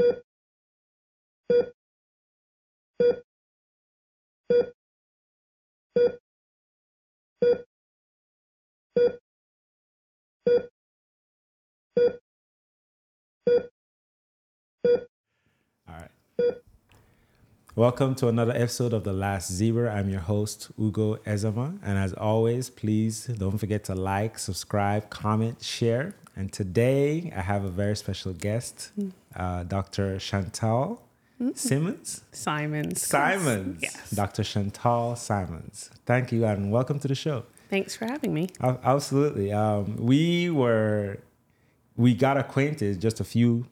All right. Welcome to another episode of The Last Zebra. I'm your host, Ugo Ezema. And as always, please don't forget to like, subscribe, comment, share. And today I have a very special guest, uh, Dr. Chantal Simmons. Simons. Simons. Yes. Dr. Chantal Simons. Thank you and welcome to the show. Thanks for having me. Ab- Absolutely. Um, we were, we got acquainted just a few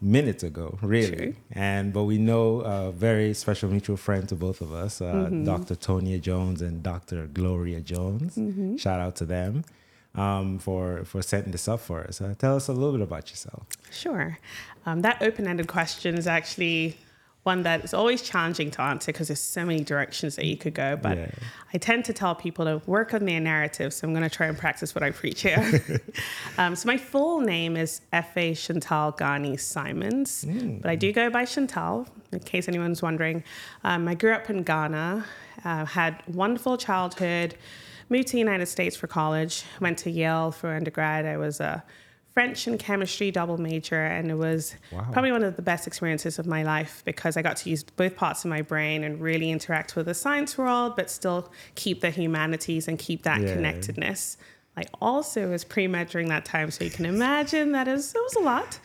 minutes ago, really. True. And but we know a very special mutual friend to both of us, uh, Mm-hmm. Dr. Tonia Jones and Dr. Gloria Jones. Mm-hmm. Shout out to them um, for for setting this up for us. Uh, tell us a little bit about yourself. Sure. Um, that open ended question is actually one that is always challenging to answer because there's so many directions that you could go. But Yeah. I tend to tell people to work on their narrative. So I'm going to try and practice what I preach here. um, so my full name is F.A. Chantal Ghani Simons, but I do go by Chantal, in case anyone's wondering. Um, I grew up in Ghana, uh, had wonderful childhood, moved to the United States for college, went to Yale for undergrad. I was a French and chemistry double major, and it was Wow. probably one of the best experiences of my life because I got to use both parts of my brain and really interact with the science world, but still keep the humanities and keep that Yeah. connectedness. I also was pre med during that time, so you can imagine that is it was a lot.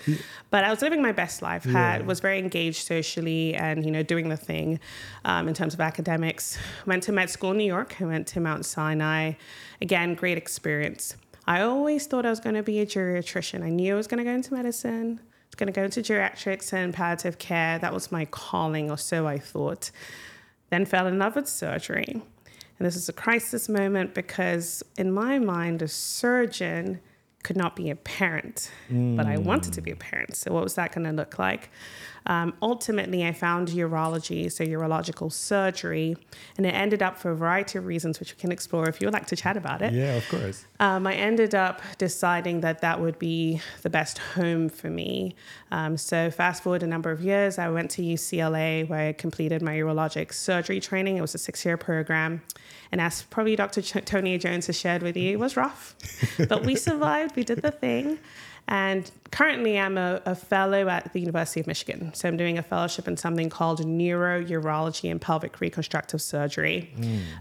But I was living my best life. Had Yeah. was very engaged socially, and you know doing the thing um, in terms of academics. Went to med school in New York. I went to Mount Sinai. Again, great experience. I always thought I was going to be a geriatrician. I knew I was going to go into medicine. I was going to go into geriatrics and palliative care. That was my calling, or so I thought. Then fell in love with surgery. And this is a crisis moment because, in my mind, a surgeon could not be a parent, but I wanted to be a mm. parent. So, what was that going to look like? Um, ultimately, I found urology, so urological surgery, and it ended up for a variety of reasons, which we can explore if you would like to chat about it. Yeah, of course. Um, I ended up deciding that that would be the best home for me. Um, so, fast forward a number of years, I went to UCLA where I completed my urologic surgery training. It was a six year program. And as probably Dr. Ch- Tony Jones has shared with you, it was rough, but we survived, we did the thing. And currently, I'm a, a fellow at the University of Michigan. So, I'm doing a fellowship in something called neurourology and pelvic reconstructive surgery.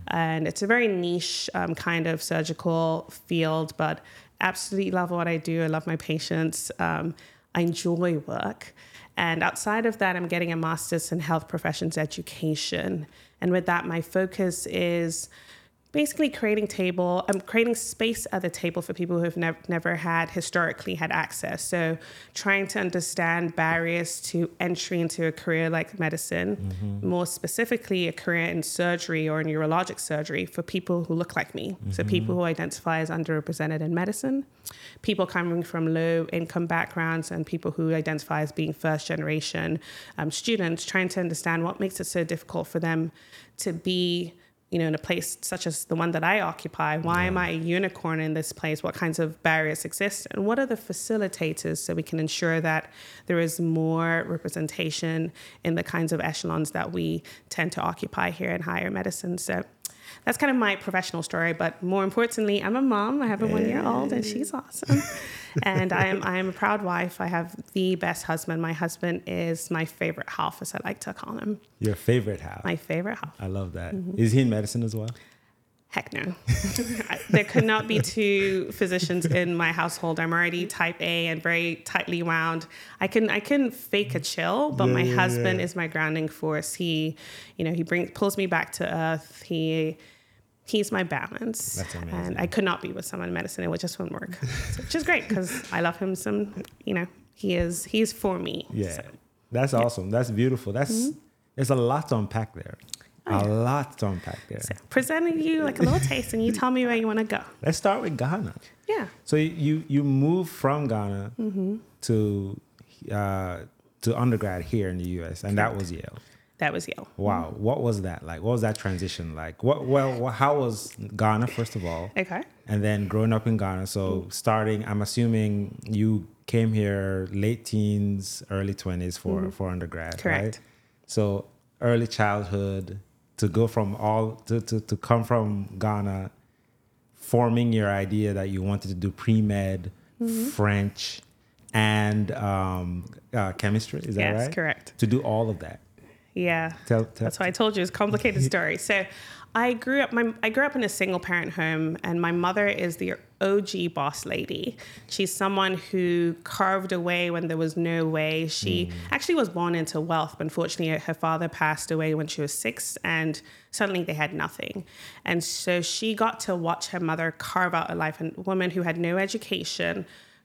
And it's a very niche um, kind of surgical field, but absolutely love what I do. I love my patients. Um, I enjoy work. And outside of that, I'm getting a master's in health professions education. And with that, my focus is basically creating table i'm creating space at the table for people who have nev- never had historically had access. So trying to understand barriers to entry into a career like medicine mm-hmm. more specifically a career in surgery or in urologic surgery for people who look like me. So mm-hmm. people who identify as underrepresented in medicine people coming from low income backgrounds and people who identify as being first generation um, students trying to understand what makes it so difficult for them to be you know, in a place such as the one that I occupy, why am I a unicorn in this place? What kinds of barriers exist? And what are the facilitators so we can ensure that there is more representation in the kinds of echelons that we tend to occupy here in higher medicine? So that's kind of my professional story. But more importantly, I'm a mom. I have a one year old and she's awesome. and I am I am a proud wife. I have the best husband. My husband is my favorite half, as I like to call him. Your favorite half. My favorite half. I love that. Is Mm-hmm. he in medicine as well? Heck no. there could not be two physicians in my household. I'm already type A and very tightly wound. I can I can fake a chill, but my Yeah, yeah, husband yeah. is my grounding force. He, you know, he brings pulls me back to earth. He he's my balance. That's amazing. And I could not be with someone in medicine. It would just wouldn't work. So, which is great because I love him some, you know, he is he's for me. Yeah. So, Mm-hmm. That's awesome. That's beautiful. That's there's a lot to unpack there. Oh, a lot to unpack there. so presenting you like a little taste and you tell me where you want to go. Let's start with Ghana. Yeah. So you you moved from Ghana Mm-hmm. to uh, to undergrad here in the U.S. and that was Yale. That was Yale. Wow. What was that like? What was that transition like? What well, how was Ghana first of all? Okay. And then growing up in Ghana, so starting, I'm assuming you came here late teens, early 20s for for undergrad, Correct. right? So early childhood to go from all to, to to come from Ghana, forming your idea that you wanted to do pre med, French, and um, uh, chemistry. Is that Yes, right? Yes, correct. To do all of that. Yeah. Tell, tell That's why I told you it's a complicated story. So I grew up my I grew up in a single parent home and my mother is the OG boss lady. She's someone who carved away when there was no way. She hmm. actually was born into wealth, but unfortunately her father passed away when she was 6 and suddenly they had nothing. And so she got to watch her mother carve out a life a woman who had no education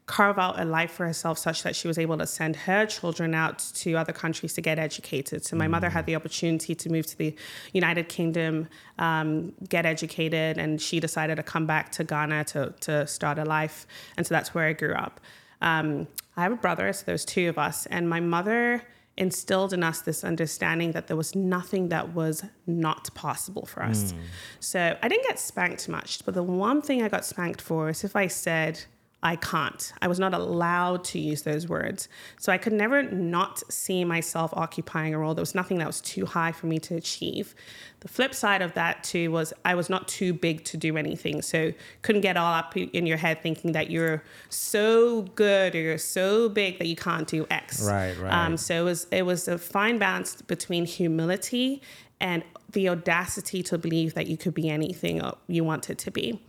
carve out a life for herself such that she was able to send her children out to other countries to get educated. So my mother had the opportunity to move to the United Kingdom, um, get educated, and she decided to come back to Ghana to, to start a life. And so that's where I grew up. Um, I have a brother, so there's two of us, and my mother instilled in us this understanding that there was nothing that was not possible for us. So I didn't get spanked much, but the one thing I got spanked for is if I said, I can't. I was not allowed to use those words. So I could never not see myself occupying a role. There was nothing that was too high for me to achieve. The flip side of that too was I was not too big to do anything. So couldn't get all up in your head thinking that you're so good or you're so big that you can't do X. Right, right. Um, so it was it was a fine balance between humility and the audacity to believe that you could be anything you wanted to be.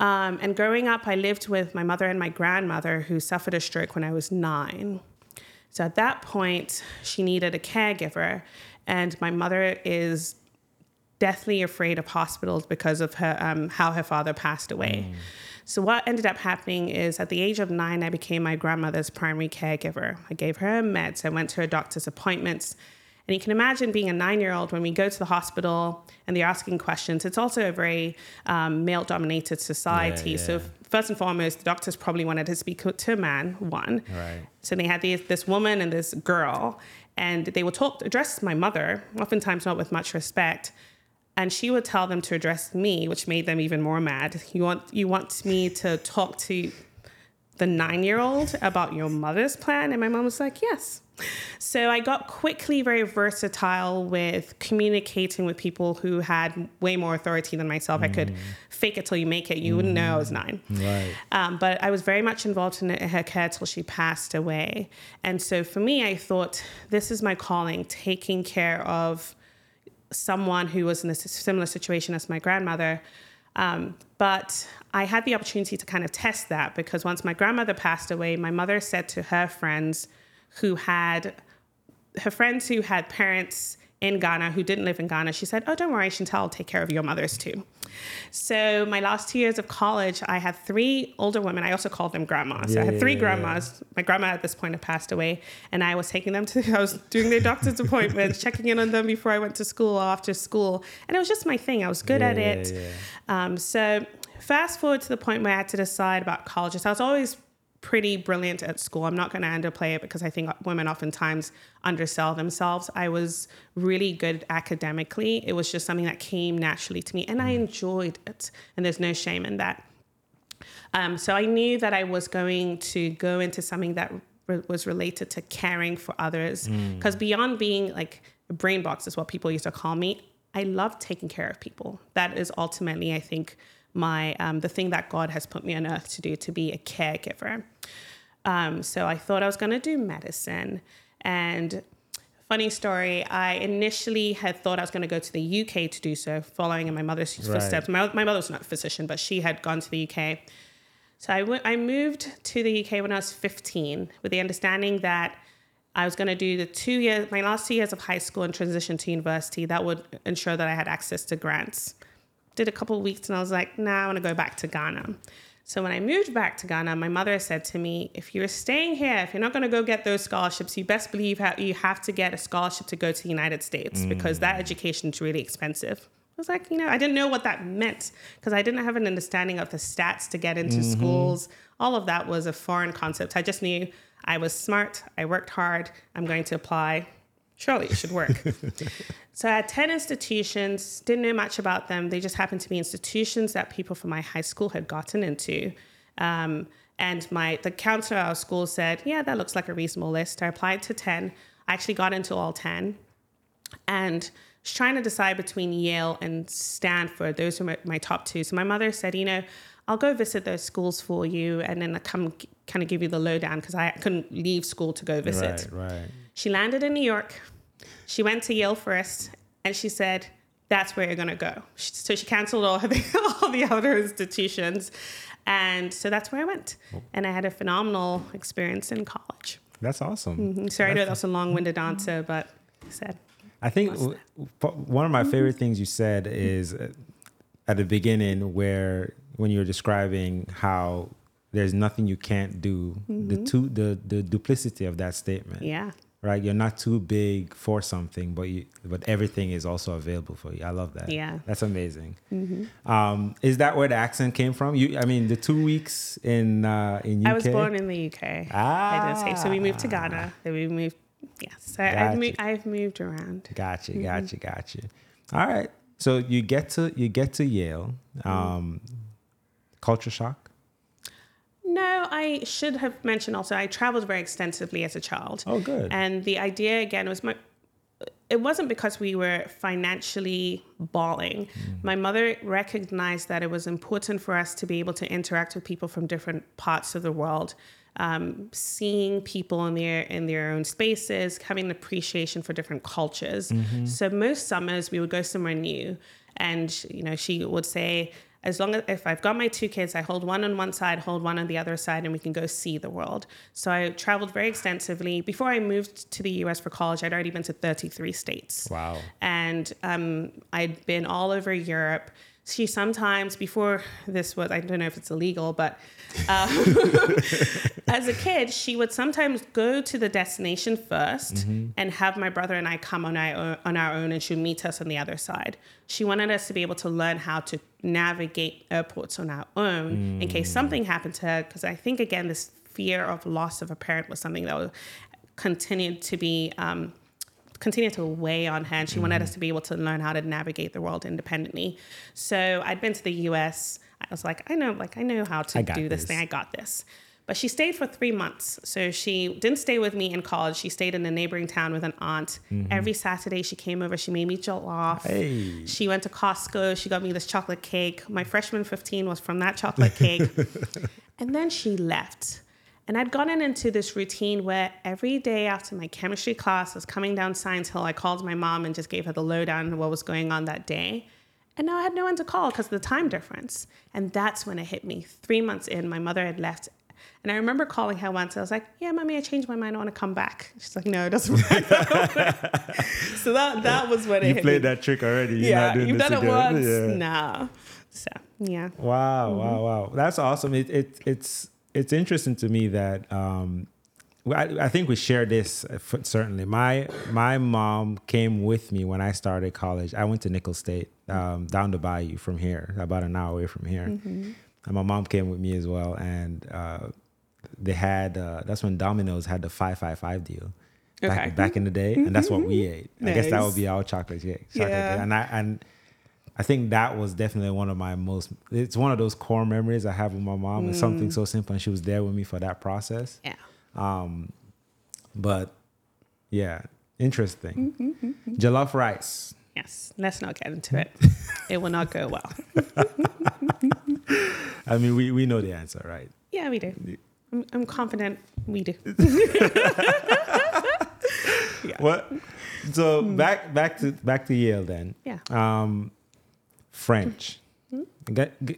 Um, and growing up, I lived with my mother and my grandmother who suffered a stroke when I was nine. So at that point, she needed a caregiver, and my mother is deathly afraid of hospitals because of her um, how her father passed away. So what ended up happening is at the age of nine, I became my grandmother's primary caregiver. I gave her meds. I went to her doctor's appointments. And you can imagine being a nine year old when we go to the hospital and they're asking questions. It's also a very um, male dominated society. Yeah, So, first and foremost, the doctors probably wanted to speak to a man, one. Right. So, they had these, this woman and this girl, and they would talk, address my mother, oftentimes not with much respect. And she would tell them to address me, which made them even more mad. You want, you want me to talk to the nine year old about your mother's plan? And my mom was like, yes. So I got quickly very versatile with communicating with people who had way more authority than myself. I could fake it till you make it. You wouldn't know I was nine. Right. Um, but I was very much involved in her care till she passed away. And so for me, I thought this is my calling, taking care of someone who was in a similar situation as my grandmother. Um, but I had the opportunity to kind of test that because once my grandmother passed away, my mother said to her friends who had her friends who had parents in Ghana who didn't live in Ghana, she said, Oh, don't worry, Chantal, I'll take care of your mothers too. So, my last two years of college, I had three older women. I also called them grandmas. So I had three yeah, yeah. grandmas. My grandma at this point had passed away, and I was taking them to, I was doing their doctor's appointments, checking in on them before I went to school or after school. And it was just my thing. I was good at Yeah, it. yeah. Um, so fast forward to the point where I had to decide about colleges. I was always pretty brilliant at school. I'm not going to underplay it because I think women oftentimes undersell themselves. I was really good academically. It was just something that came naturally to me and I enjoyed it. And there's no shame in that. Um, so I knew that I was going to go into something that re- was related to caring for others. Because beyond being like a brain box, is what people used to call me. I love taking care of people. That is ultimately, I think, my um, the thing that God has put me on earth to do to be a caregiver. Um, so I thought I was going to do medicine. And funny story, I initially had thought I was going to go to the UK to do so, following in my mother's Right. footsteps. My, my mother was not a physician, but she had gone to the UK. So I went- I moved to the UK when I was 15 with the understanding that I was going to do the two years, my last two years of high school and transition to university. That would ensure that I had access to grants. Did a couple of weeks and I was like, nah, I want to go back to Ghana. So when I moved back to Ghana, my mother said to me, if you're staying here, if you're not going to go get those scholarships, you best believe you have to get a scholarship to go to the United States mm. because that education is really expensive. I was like, you know, I didn't know what that meant because I didn't have an understanding of the stats to get into mm-hmm. schools. All of that was a foreign concept. I just knew I was smart, I worked hard, I'm going to apply. Surely it should work. so I had 10 institutions, didn't know much about them. They just happened to be institutions that people from my high school had gotten into. Um, and my the counselor at our school said, Yeah, that looks like a reasonable list. I applied to 10. I actually got into all 10. And was trying to decide between Yale and Stanford. Those were my, my top two. So my mother said, you know, I'll go visit those schools for you and then I come kind of give you the lowdown because I couldn't leave school to go visit. Right, right. She landed in New York. She went to Yale first and she said, that's where you're going to go. So she canceled all the, all the other institutions. And so that's where I went. And I had a phenomenal experience in college. That's awesome. Mm-hmm. Sorry, I know that was a long winded answer, but I said. I think one of my favorite things you said is uh, at the beginning where when you were describing how there's nothing you can't do, the two the the duplicity of that statement. Yeah. Right, you're not too big for something, but you, but everything is also available for you. I love that. Yeah. that's amazing. Um, is that where the accent came from? You, I mean, the two weeks in uh, in UK. I was born in the UK. I did say so. We moved to Ghana. Then we moved. Yes, so I've, Gotcha. moved, I've moved around. Gotcha, gotcha, gotcha. All right. So you get to you get to Yale. Mm-hmm. Um, culture shock. No, I should have mentioned also. I traveled very extensively as a child. Oh, good. And the idea again was my. It wasn't because we were financially balling. My mother recognized that it was important for us to be able to interact with people from different parts of the world, um, seeing people in their in their own spaces, having an appreciation for different cultures. So most summers we would go somewhere new, and you know she would say, as long as if I've got my two kids, I hold one on one side, hold one on the other side, and we can go see the world. So I traveled very extensively. Before I moved to the US for college, I'd already been to 33 states. Wow. And um, I'd been all over Europe. She sometimes, before this was, I don't know if it's illegal, but uh, as a kid, she would sometimes go to the destination 1st and have my brother and I come on our, own, on our own and she'd meet us on the other side. She wanted us to be able to learn how to navigate airports on our own in case something happened to her. Because I think, again, this fear of loss of a parent was something that was, continued to be. Um, continue to weigh on her and she wanted us mm. to be able to learn how to navigate the world independently. So i'd been to the us i was like i know like i know how to do this, this. thing. I got this. But she stayed for three months. So she didn't stay with me in college. She stayed in a neighboring town with an aunt. Mm-hmm. Every saturday she came over she made me jollof. Hey. she went to costco. She got me this chocolate cake. My freshman 15 was from that chocolate cake. And then she left. And I'd gotten into this routine where every day after my chemistry class I was coming down Science Hill, I called my mom and just gave her the lowdown on what was going on that day. And now I had no one to call because of the time difference. And that's when it hit me. Three months in, my mother had left. And I remember calling her once. I was like, "Yeah, mommy, I changed my mind. I want to come back." She's like, "No, it doesn't work." so that that was when it hit. You hit played me. that trick already. You're yeah, not doing you've this done it again. once. Yeah. No. So yeah. Wow, Mm-hmm. wow, wow. That's awesome. It, it it's it's interesting to me that um I, I think we share this uh, certainly. My my mom came with me when I started college. I went to Nicholls State um, down the bayou from here, about an hour away from here. Mm-hmm. And my mom came with me as well. And uh, they had uh, that's when Domino's had the five five five deal. Okay. Mm-hmm. Back, back in the day, and that's what we ate. I guess that would be our chocolate cake. Chocolate Yeah. cake. And I and I think that was definitely one of my most. It's one of those core memories I have with my mom. It's Mm. something so simple, and she was there with me for that process. Yeah. But yeah, interesting. Mm-hmm, Jollof rice. Yes. Let's not get into it. it will not go well. I mean, we, we know the answer, right? Yeah, we do. I'm, I'm confident we do. What? So back back to back to Yale then. Yeah. Um, French.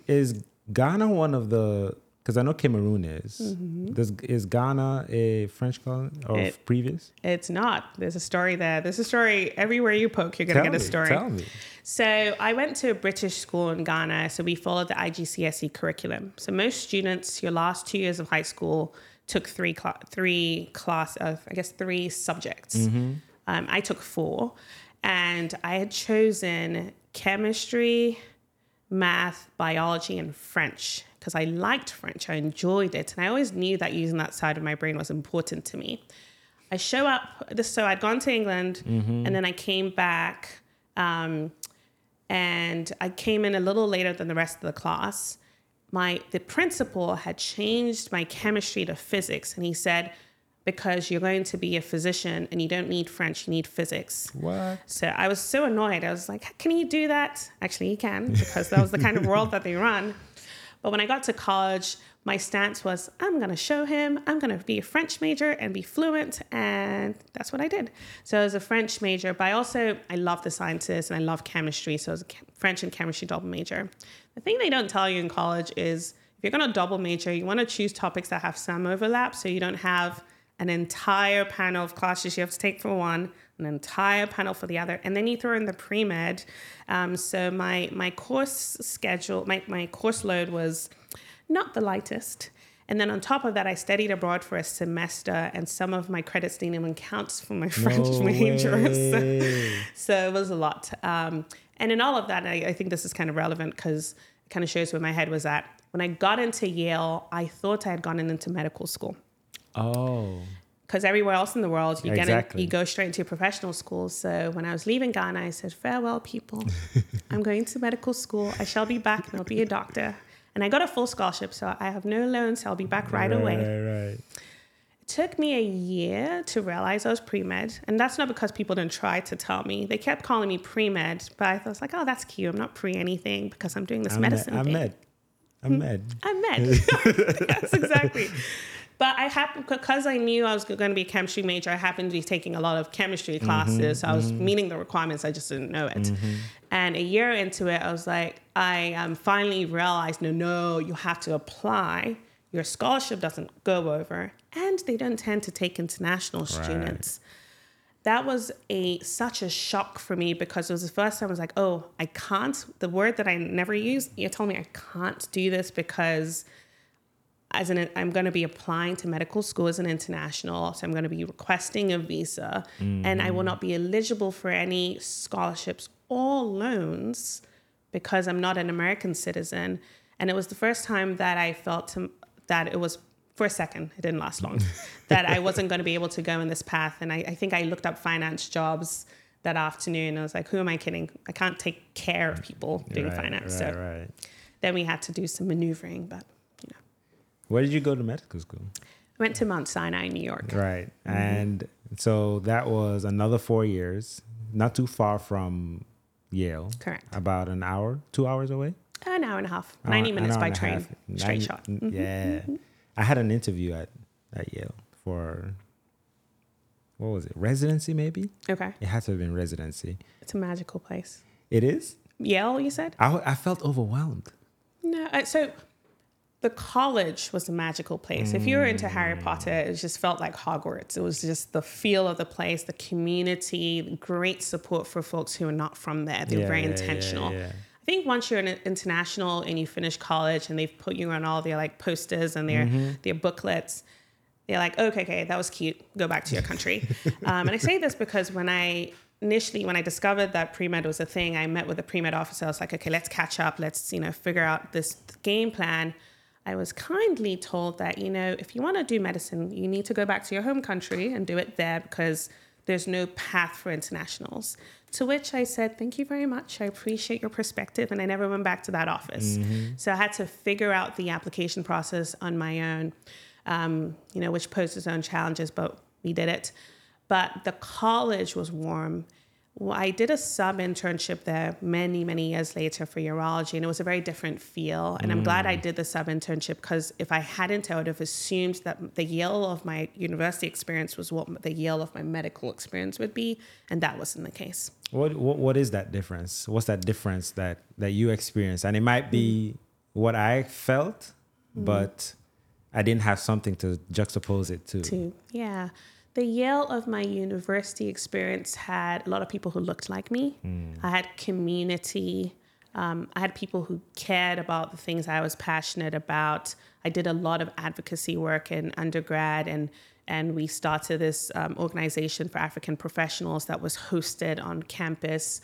Is Ghana one of the? Because I know Cameroon is. Does is Ghana a French colony or It- previous? It's not. There's a story there. There's a story everywhere you poke, you're going to get a story. Tell me. So I went to a British school in Ghana. So we followed the IGCSE curriculum. So most students, your last two years of high school, took three cla- three class of I guess three subjects. Um, I took four, and I had chosen chemistry, math, biology, and French because I liked French. I enjoyed it, and I always knew that using that side of my brain was important to me. I show up. So I'd gone to England, and then I came back, um, and I came in a little later than the rest of the class. My the principal had changed my chemistry to physics, and he said, "Because you're going to be a physician and you don't need French, you need physics." What? So I was so annoyed. I was like, can he do that? Actually, he can because that was the kind of world that they run. But when I got to college, my stance was I'm going to show him, I'm going to be a French major and be fluent. And that's what I did. So I was a French major, but I also, I love the sciences and I love chemistry. So I was a French and chemistry double major. The thing they don't tell you in college is if you're going to double major, you want to choose topics that have some overlap so you don't have an entire panel of classes you have to take for one, an entire panel for the other, and then you throw in the pre med. Um, so my my course schedule, my my course load was not the lightest. And then on top of that, I studied abroad for a semester, and some of my credits didn't even count for my French No major. So, so it was a lot. Um, and in all of that, I, I think this is kind of relevant because it kind of shows where my head was at. When I got into Yale, I thought I had gone into medical school Oh. because everywhere else in the world you get Exactly. in, you go straight into professional school. So when I was leaving Ghana, I said, "Farewell, people. I'm going to medical school. I shall be back, and I'll be a doctor." And I got a full scholarship, so I have no loans. So I'll be back right, away. Right, right. It took me a year to realize I was pre med, and that's not because people didn't try to tell me. They kept calling me pre med, but I was like, "Oh, that's cute. I'm not pre anything because I'm doing this I'm med. medicine I'm hmm? med. I'm med. I'm med. yes, exactly. But I happened because I knew I was going to be a chemistry major. I happened to be taking a lot of chemistry mm-hmm. classes. so I was mm-hmm. meeting the requirements. I just didn't know it. Mm-hmm. And a year into it, I was like, I um, finally realized, no, no, you have to apply. Your scholarship doesn't go over, and they don't tend to take international students that was a such a shock for me because it was the first time I was like, oh, I can't. The word that I never use, you told me I can't do this because as an I'm going to be applying to medical school as an international, so I'm going to be requesting a visa, and I will not be eligible for any scholarships or loans because I'm not an American citizen. And it was the first time that I felt to, that it was for a second, it didn't last long, that I wasn't going to be able to go in this path. And I, I think I looked up finance jobs that afternoon. I was like, who am I kidding? I can't take care of people doing right, finance. Right, so right. then we had to do some maneuvering, but. Where did you go to medical school? I went to Mount Sinai, New York. Right. Mm-hmm. And so that was another four years, not too far from Yale. Correct. About an hour, two hours away. An hour and a half, Hour- 90 an minutes by train, half. straight Nine- shot. Mm-hmm. Yeah. I had an interview at, at Yale for, what was it, residency maybe? Okay. It had to have been residency. It's a magical place. It is? Yale, you said? I, I felt overwhelmed. No. Uh, so the college was a magical place. If you were into Harry Potter, it just felt like Hogwarts. It was just the feel of the place, the community, great support for folks who are not from there. They're Yeah, very yeah, intentional. yeah. I think once you're an international and you finish college and they've put you on all their like posters and their Mm-hmm. their booklets, they're like, okay, okay, that was cute. Go back to your country. um, and I say this because when I initially, when I discovered that pre med was a thing, I met with a pre med officer. I was like, okay, let's catch up. Let's you know figure out this game plan. I was kindly told that you know if you want to do medicine, you need to go back to your home country and do it there because there's no path for internationals. To which I said, Thank you very much. I appreciate your perspective. And I never went back to that office. So I had to figure out the application process on my own, um, you know, which posed its own challenges, but we did it. But the college was warm. Well, I did a sub internship there many, many years later for urology, and it was a very different feel. And I'm glad I mm. did the sub internship because if I hadn't, I would have assumed that the Yale of my university experience was what the Yale of my medical experience would be, and that wasn't the case. What, what what is that difference? What's that difference that that you experience? And it might be mm. what I felt, mm. but I didn't have something to juxtapose it to. too. Yeah. The Yale of my university experience had a lot of people who looked like me. I had community. Um, I had people who cared about the things I was passionate about. I did a lot of advocacy work in undergrad, and and we started this um, organization for African professionals that was hosted on campus.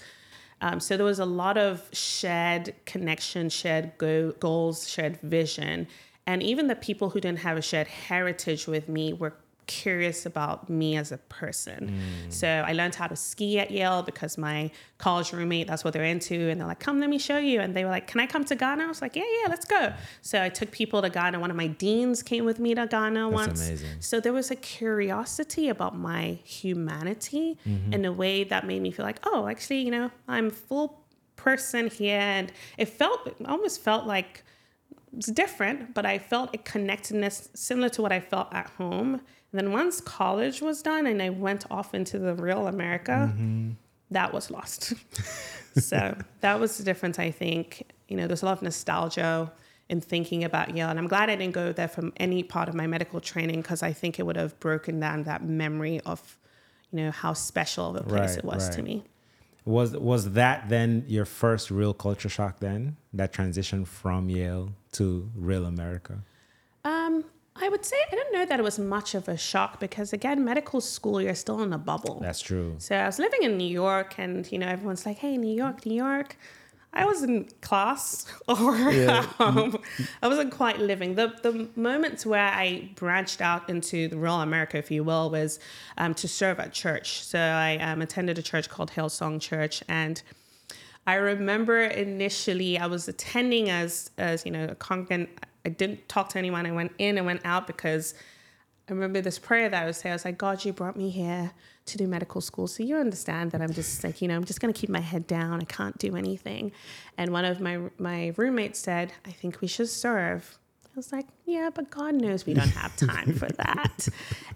Um, so there was a lot of shared connection, shared go- goals, shared vision. And even the people who didn't have a shared heritage with me were curious about me as a person. Mm. So I learned how to ski at Yale because my college roommate, that's what they're into. And they're like, come, let me show you. And they were like, can I come to Ghana? I was like, yeah, yeah, let's go. So I took people to Ghana. One of my deans came with me to Ghana once. amazing. So there was a curiosity about my humanity mm-hmm. in a way that made me feel like, oh, actually, you know, I'm full person here. And it felt, it almost felt like, it's different, but I felt a connectedness similar to what I felt at home. And then once college was done and I went off into the real America, that was lost. so that was the difference, I think. You know, there's a lot of nostalgia in thinking about Yale. And I'm glad I didn't go there from any part of my medical training because I think it would have broken down that memory of, you know, how special of a place Right, it was to me. Was was that then your first real culture shock then? That transition from Yale to real America? Um, I would say I don't know that it was much of a shock because again, medical school, you're still in a bubble. That's true. So I was living in New York, and you know everyone's like, "Hey, New York, New York." I was in class, or um, I wasn't quite living. The the moments where I branched out into the real America, if you will, was um, to serve at church. So I um, attended a church called Hillsong Church, and I remember initially I was attending as as you know a congregant. I didn't talk to anyone. I went in and went out because I remember this prayer that I would say. I was like, God, you brought me here to do medical school, so you understand that I'm just like you know I'm just gonna keep my head down. I can't do anything. And one of my my roommates said, I think we should serve. I was like, yeah, but God knows we don't have time for that.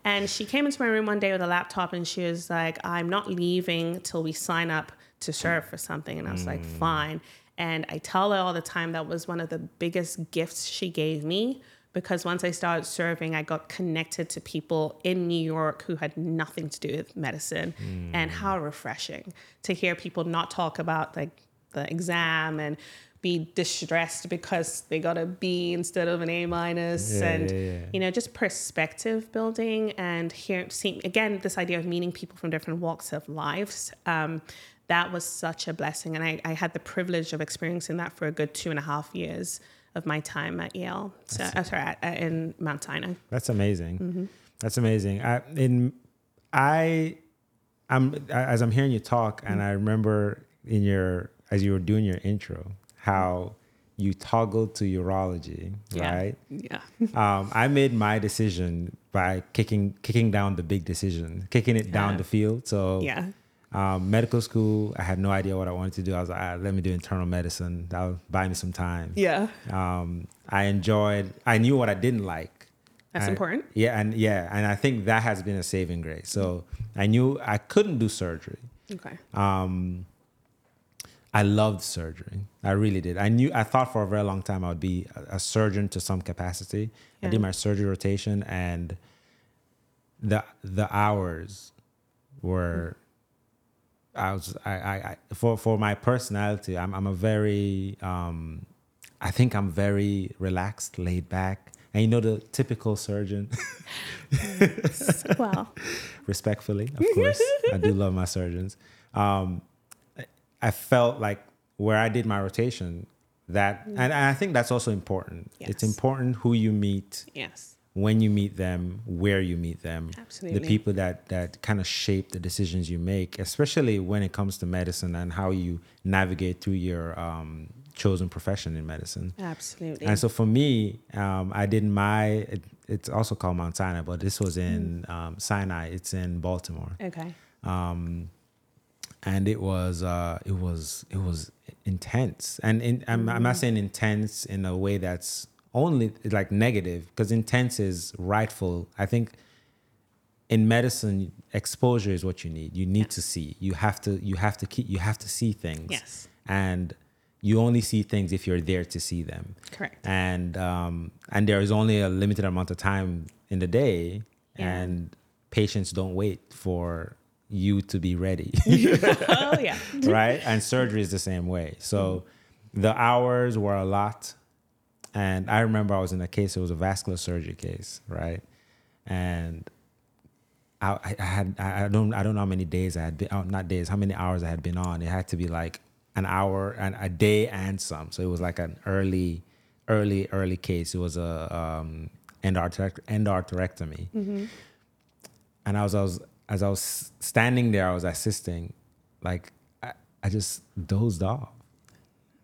and she came into my room one day with a laptop and she was like, I'm not leaving till we sign up to serve for something. And I was like, mm. fine. And I tell her all the time that was one of the biggest gifts she gave me because once I started serving, I got connected to people in New York who had nothing to do with medicine. And how refreshing to hear people not talk about like the exam and be distressed because they got a B instead of an A minus Yeah, and yeah, yeah. you know just perspective building and here seeing again this idea of meeting people from different walks of lives um, that was such a blessing and I, I had the privilege of experiencing that for a good two and a half years of my time at Yale so uh, sorry at, at, in Mount Sinai That's amazing. Mm-hmm. That's amazing. I in I I'm as I'm hearing you talk, and I remember in your as you were doing your intro how you toggled to urology, yeah right? yeah um, I made my decision by kicking kicking down the big decision, kicking it down Yeah. the field. So yeah um, medical school, I had no idea what I wanted to do. I was like, ah, let me do internal medicine. That'll buy me some time. yeah Um, I enjoyed. I knew what I didn't like. that's I- important Yeah, and yeah, and I think that has been a saving grace. So I knew I couldn't do surgery. okay Um, I loved surgery. I really did. I knew. I thought for a very long time I would be a, a surgeon to some capacity. I did my surgery rotation, and the the hours were. I was. I. I. I for for my personality, I'm. I'm a very. Um, I think I'm very relaxed, laid back, and you know the typical surgeon. well respectfully, of course. I do love my surgeons. Um, I- I felt like where I did my rotation, that, and I think that's also important. It's important who you meet, yes when you meet them, where you meet them, Absolutely. the people that that kind of shape the decisions you make, especially when it comes to medicine and how you navigate through your um, chosen profession in medicine. absolutely And so for me, um, I did my. It, it's also called Mount Sinai, but this was in Mm. um, Sinai. It's in Baltimore, okay um, and it was uh, it was it was intense. And in, I'm, I'm Mm. not saying intense in a way that's only like negative, because intense is rightful. I think in medicine, exposure is what you need. You need to see. You have to. You have to keep. You have to see things. Yes. And you only see things if you're there to see them correct and um, and there is only a limited amount of time in the day, Yeah. and patients don't wait for you to be ready, oh yeah right? And surgery is the same way. So the hours were a lot, and I remember I was in a case. It was a vascular surgery case, right? And I, I had I don't I don't know how many days I had been oh, not days how many hours I had been on. It had to be like an hour and a day and some. So it was like an early, early, early case. It was a um, endarterect- endarterectomy, and I was, I was as I was standing there, I was assisting, like I, I just dozed off.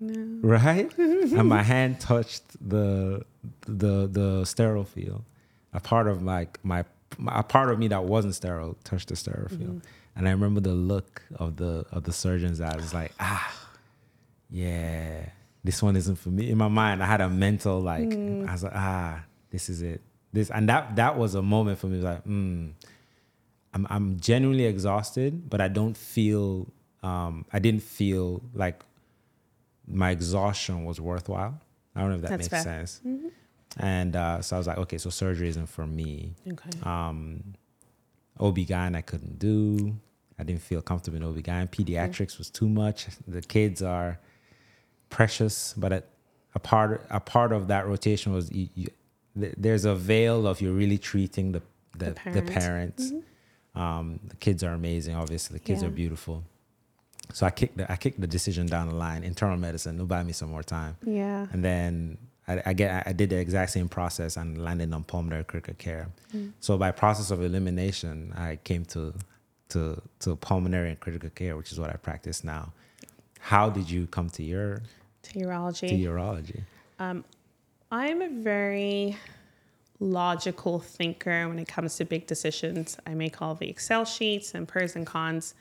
No. Right? and my hand touched the the the sterile field. A part of like my, my a part of me that wasn't sterile touched the sterile field. Mm-hmm. And I remember the look of the of the surgeon's eyes like, ah, yeah, this one isn't for me. In my mind, I had a mental like, mm. I was like, ah, this is it. This and that that was a moment for me. Like, hmm, I'm I'm genuinely exhausted, but I don't feel um, I didn't feel like my exhaustion was worthwhile. I don't know if that That's makes fair. sense. Mm-hmm. And uh, so I was like, okay, so surgery isn't for me. Okay. Um, OB-GYN I couldn't do. I didn't feel comfortable in OB-GYN. Pediatrics mm-hmm. was too much. The kids are precious, but a, a part a part of that rotation was you, you, there's a veil of you're really treating the the, the parents. The parents. Mm-hmm um, the kids are amazing. Obviously, the kids yeah. are beautiful. So I kicked the I kicked the decision down the line. Internal medicine. They'll buy me some more time. Yeah. And then I, I get I did the exact same process and landed on pulmonary critical care. Mm. So by process of elimination, I came to to to pulmonary and critical care, which is what I practice now. How did you come to your to urology? To urology. Um, I'm a very logical thinker when it comes to big decisions. I make all the Excel sheets and pros and cons.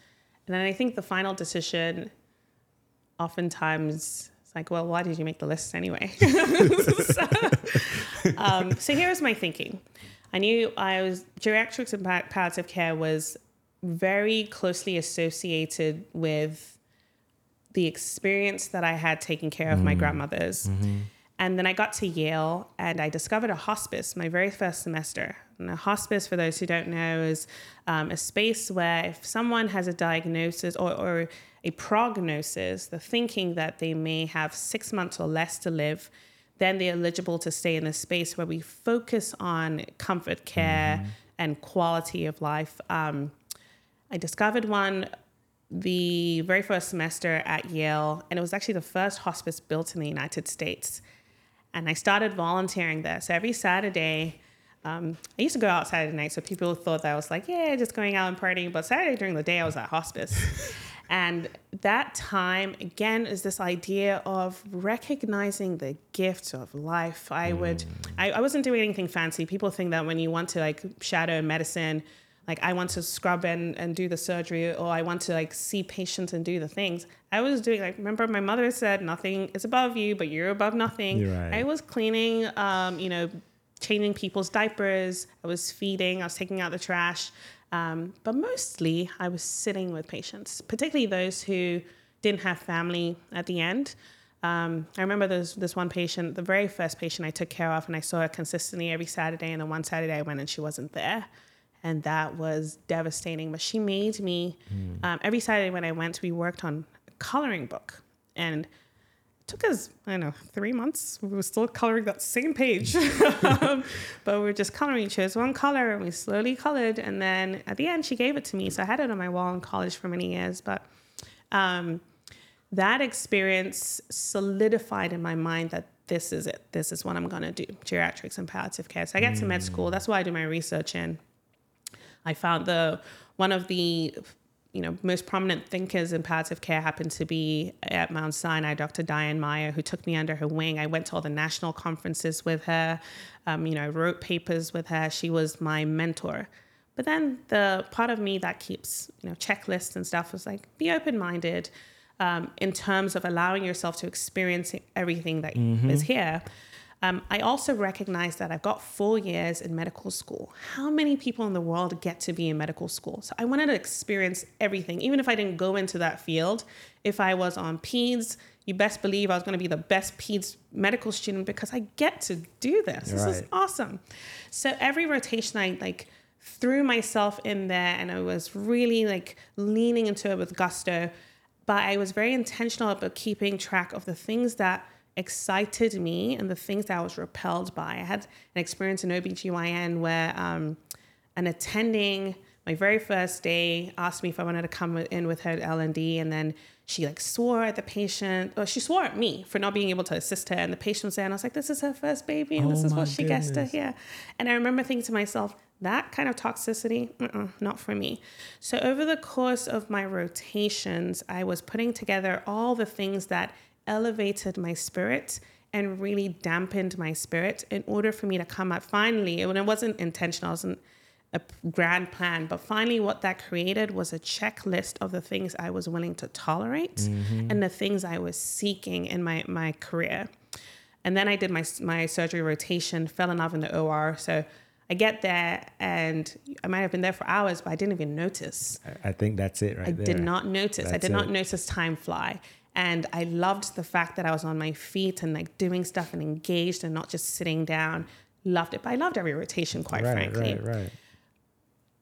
And then I think the final decision, oftentimes, it's like, well, why did you make the list anyway? so, um, so here's my thinking. I knew I was geriatrics and palliative care was very closely associated with the experience that I had taking care of mm. my grandmothers. Mm-hmm. And then I got to Yale and I discovered a hospice my very first semester. And a hospice, for those who don't know, is um, a space where if someone has a diagnosis or, or a prognosis, the thinking that they may have six months or less to live, then they're eligible to stay in a space where we focus on comfort care mm-hmm. and quality of life. Um, I discovered one the very first semester at Yale, and it was actually the first hospice built in the United States. And I started volunteering there. So every Saturday, um, I used to go out Saturday night, so people thought that I was like, yeah, just going out and partying. But Saturday during the day, I was at hospice. and that time, again, is this idea of recognizing the gift of life. I would, I, I wasn't doing anything fancy. People think that when you want to like shadow medicine, like I want to scrub and, and do the surgery or I want to like see patients and do the things. I was doing like remember my mother said nothing is above you, but you're above nothing. Right. I was cleaning, um, you know, changing people's diapers. I was feeding. I was taking out the trash. Um, but mostly I was sitting with patients, particularly those who didn't have family at the end. Um, I remember there's this one patient, the very first patient I took care of, and I saw her consistently every Saturday. And then one Saturday I went and she wasn't there and that was devastating. But she made me mm. um, every Saturday when I went, we worked on a coloring book, and took us I don't know three months. We were still coloring that same page, but we were just coloring. She chose one color, and we slowly colored. And then at the end, she gave it to me, so I had it on my wall in college for many years. But um, that experience solidified in my mind that this is it. This is what I'm going to do geriatrics and palliative care. So I get mm. to med school. That's why I do my research in. I found the one of the you know most prominent thinkers in palliative care happened to be at Mount Sinai, Dr. Diane Meier, who took me under her wing. I went to all the national conferences with her. Um, you know, I wrote papers with her. She was my mentor. But then the part of me that keeps you know checklists and stuff was like be open minded. Um, in terms of allowing yourself to experience everything that mm-hmm. is here. Um, I also recognize that I've got four years in medical school. How many people in the world get to be in medical school? So I wanted to experience everything, even if I didn't go into that field. If I was on PEDS, you best believe I was going to be the best PEDS medical student because I get to do this. You're this right. is awesome. So every rotation, I like threw myself in there and I was really like leaning into it with gusto. But I was very intentional about keeping track of the things that excited me and the things that I was repelled by. I had an experience in OBGYN where um, an attending my very first day asked me if I wanted to come in with her L&D and then she like swore at the patient, or she swore at me for not being able to assist her. And the patient was there, and I was like, "This is her first baby, and this Oh is what she gets to goodness. hear." And I remember thinking to myself, that kind of toxicity, not for me. So over the course of my rotations, I was putting together all the things that elevated my spirit and really dampened my spirit in order for me to come up finally. And it wasn't intentional. It wasn't a grand plan, but finally, what that created was a checklist of the things I was willing to tolerate mm-hmm. and the things I was seeking in my my career. And then I did my my surgery rotation, fell in love in the OR. So I get there, and I might have been there for hours, but I didn't even notice. I- I think that's it right I there. did not notice. I That's did not notice time fly. And I loved the fact that I was on my feet and like doing stuff and engaged and not just sitting down. Loved it. But I loved every rotation, quite right, frankly. right, right.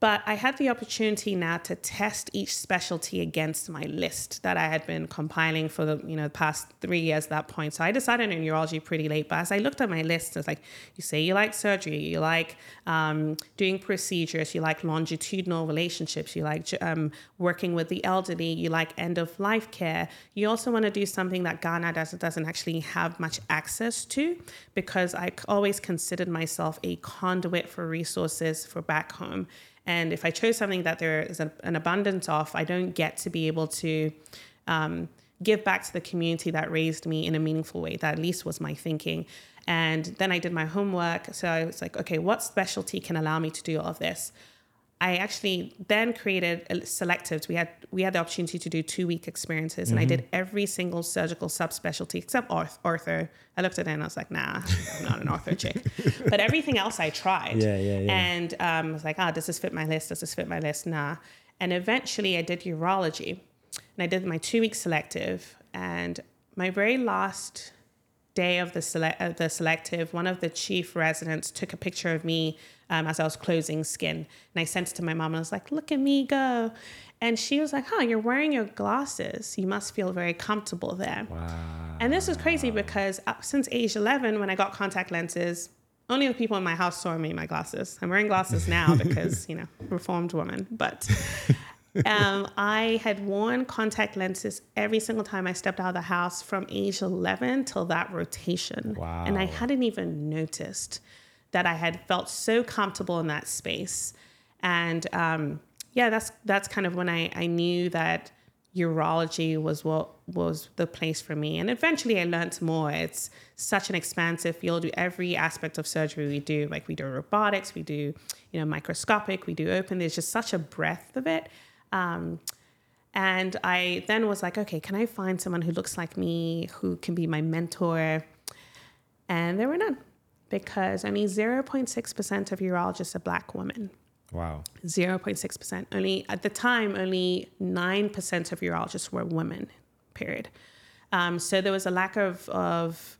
But I had the opportunity now to test each specialty against my list that I had been compiling for the you know past three years at that point. So I decided on urology pretty late. But as I looked at my list, I was like, you say you like surgery, you like um, doing procedures, you like longitudinal relationships, you like um, working with the elderly, you like end of life care. You also want to do something that Ghana doesn't doesn't actually have much access to, because I always considered myself a conduit for resources for back home. And if I chose something that there is an, an abundance of, I don't get to be able to um, give back to the community that raised me in a meaningful way. That at least was my thinking. And then I did my homework. So I was like, okay, what specialty can allow me to do all of this? I actually then created a- selectives. We had we had the opportunity to do two week experiences, and I did every single surgical subspecialty except orth- ortho. I looked at it and I was like, nah, I'm not an ortho chick. But everything else I tried. Yeah, yeah, yeah. And um, I was like, ah, does this fit my list? Does this fit my list? Nah. And eventually, I did urology, and I did my two week selective. And my very last day of the select of the selective, one of the chief residents took a picture of me um, as I was closing skin, and I sent it to my mom, and I was like, "Look at me go," and she was like, "Huh, you're wearing your glasses. You must feel very comfortable there." Wow. And this was crazy because uh, since age 11, when I got contact lenses, only the people in my house saw me in my glasses. I'm wearing glasses now because, you know, reformed woman. But um, I had worn contact lenses every single time I stepped out of the house from age 11 till that rotation. Wow. And I hadn't even noticed that I had felt so comfortable in that space. And um, yeah, that's that's kind of when I, I knew that urology was what was the place for me. And eventually I learned more. It's such an expansive field. Every aspect of surgery we do, like we do robotics, we do, you know, microscopic, we do open. There's just such a breadth of it. Um, and I then was like, okay, can I find someone who looks like me, who can be my mentor? And there were none because only 0.6% of urologists are black women. Wow. 0.6%. Only at the time, only 9% of urologists were women, period. Um, so there was a lack of, of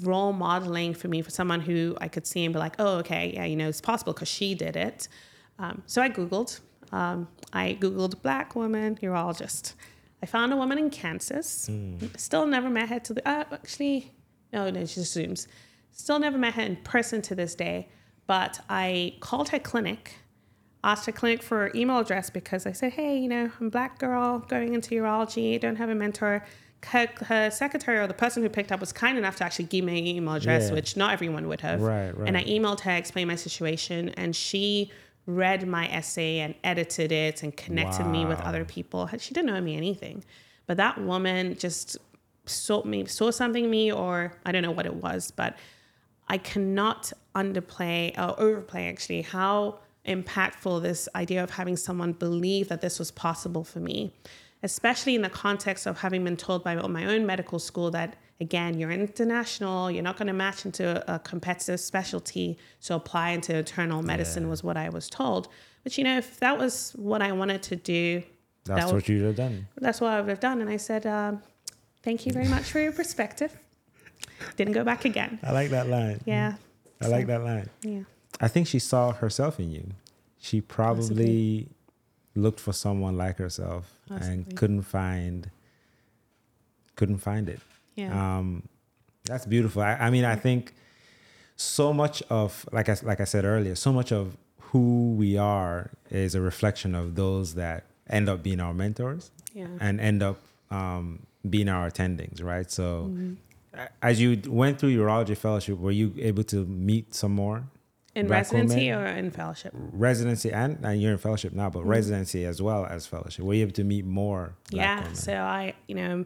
role modeling for me for someone who I could see and be like, oh, okay, yeah, you know, it's possible because she did it. Um, so I Googled. Um, I Googled black woman urologist. I found a woman in Kansas. Still never met her to the, uh, actually, no, no, she just Zooms. Still never met her in person to this day. But I called her clinic asked her clinic for her email address because I said, hey, you know, I'm a black girl going into urology, don't have a mentor. Her, her secretary or the person who picked up was kind enough to actually give me an email address, Yeah. which not everyone would have. Right, right. And I emailed her, explained my situation, and she read my essay and edited it and connected me with other people. She didn't know me anything. But that woman just saw me, saw something in me, or I don't know what it was, but I cannot underplay or overplay actually how impactful this idea of having someone believe that this was possible for me, especially in the context of having been told by my own medical school that again you're international, you're not going to match into a competitive specialty, so apply into internal medicine was what I was told. But you know, if that was what I wanted to do, That's that would- what you'd have done. that's what I would have done. And I said, um, "Thank you very much for your perspective." Didn't go back again. I like that line. Yeah. I like that line. Yeah. I think she saw herself in you. She probably looked for someone like herself Possibly. and couldn't find couldn't find it. Yeah. Um, that's beautiful. I, I mean, I think so much of like I like I said earlier, so much of who we are is a reflection of those that end up being our mentors yeah. and end up um, being our attendings, right? So, a- as you went through urology fellowship, were you able to meet some more In residency women? or in fellowship? residency and, and you're in fellowship now, Mm-hmm. but residency as well as fellowship? Were you able to meet more? Yeah. women? So I, you know,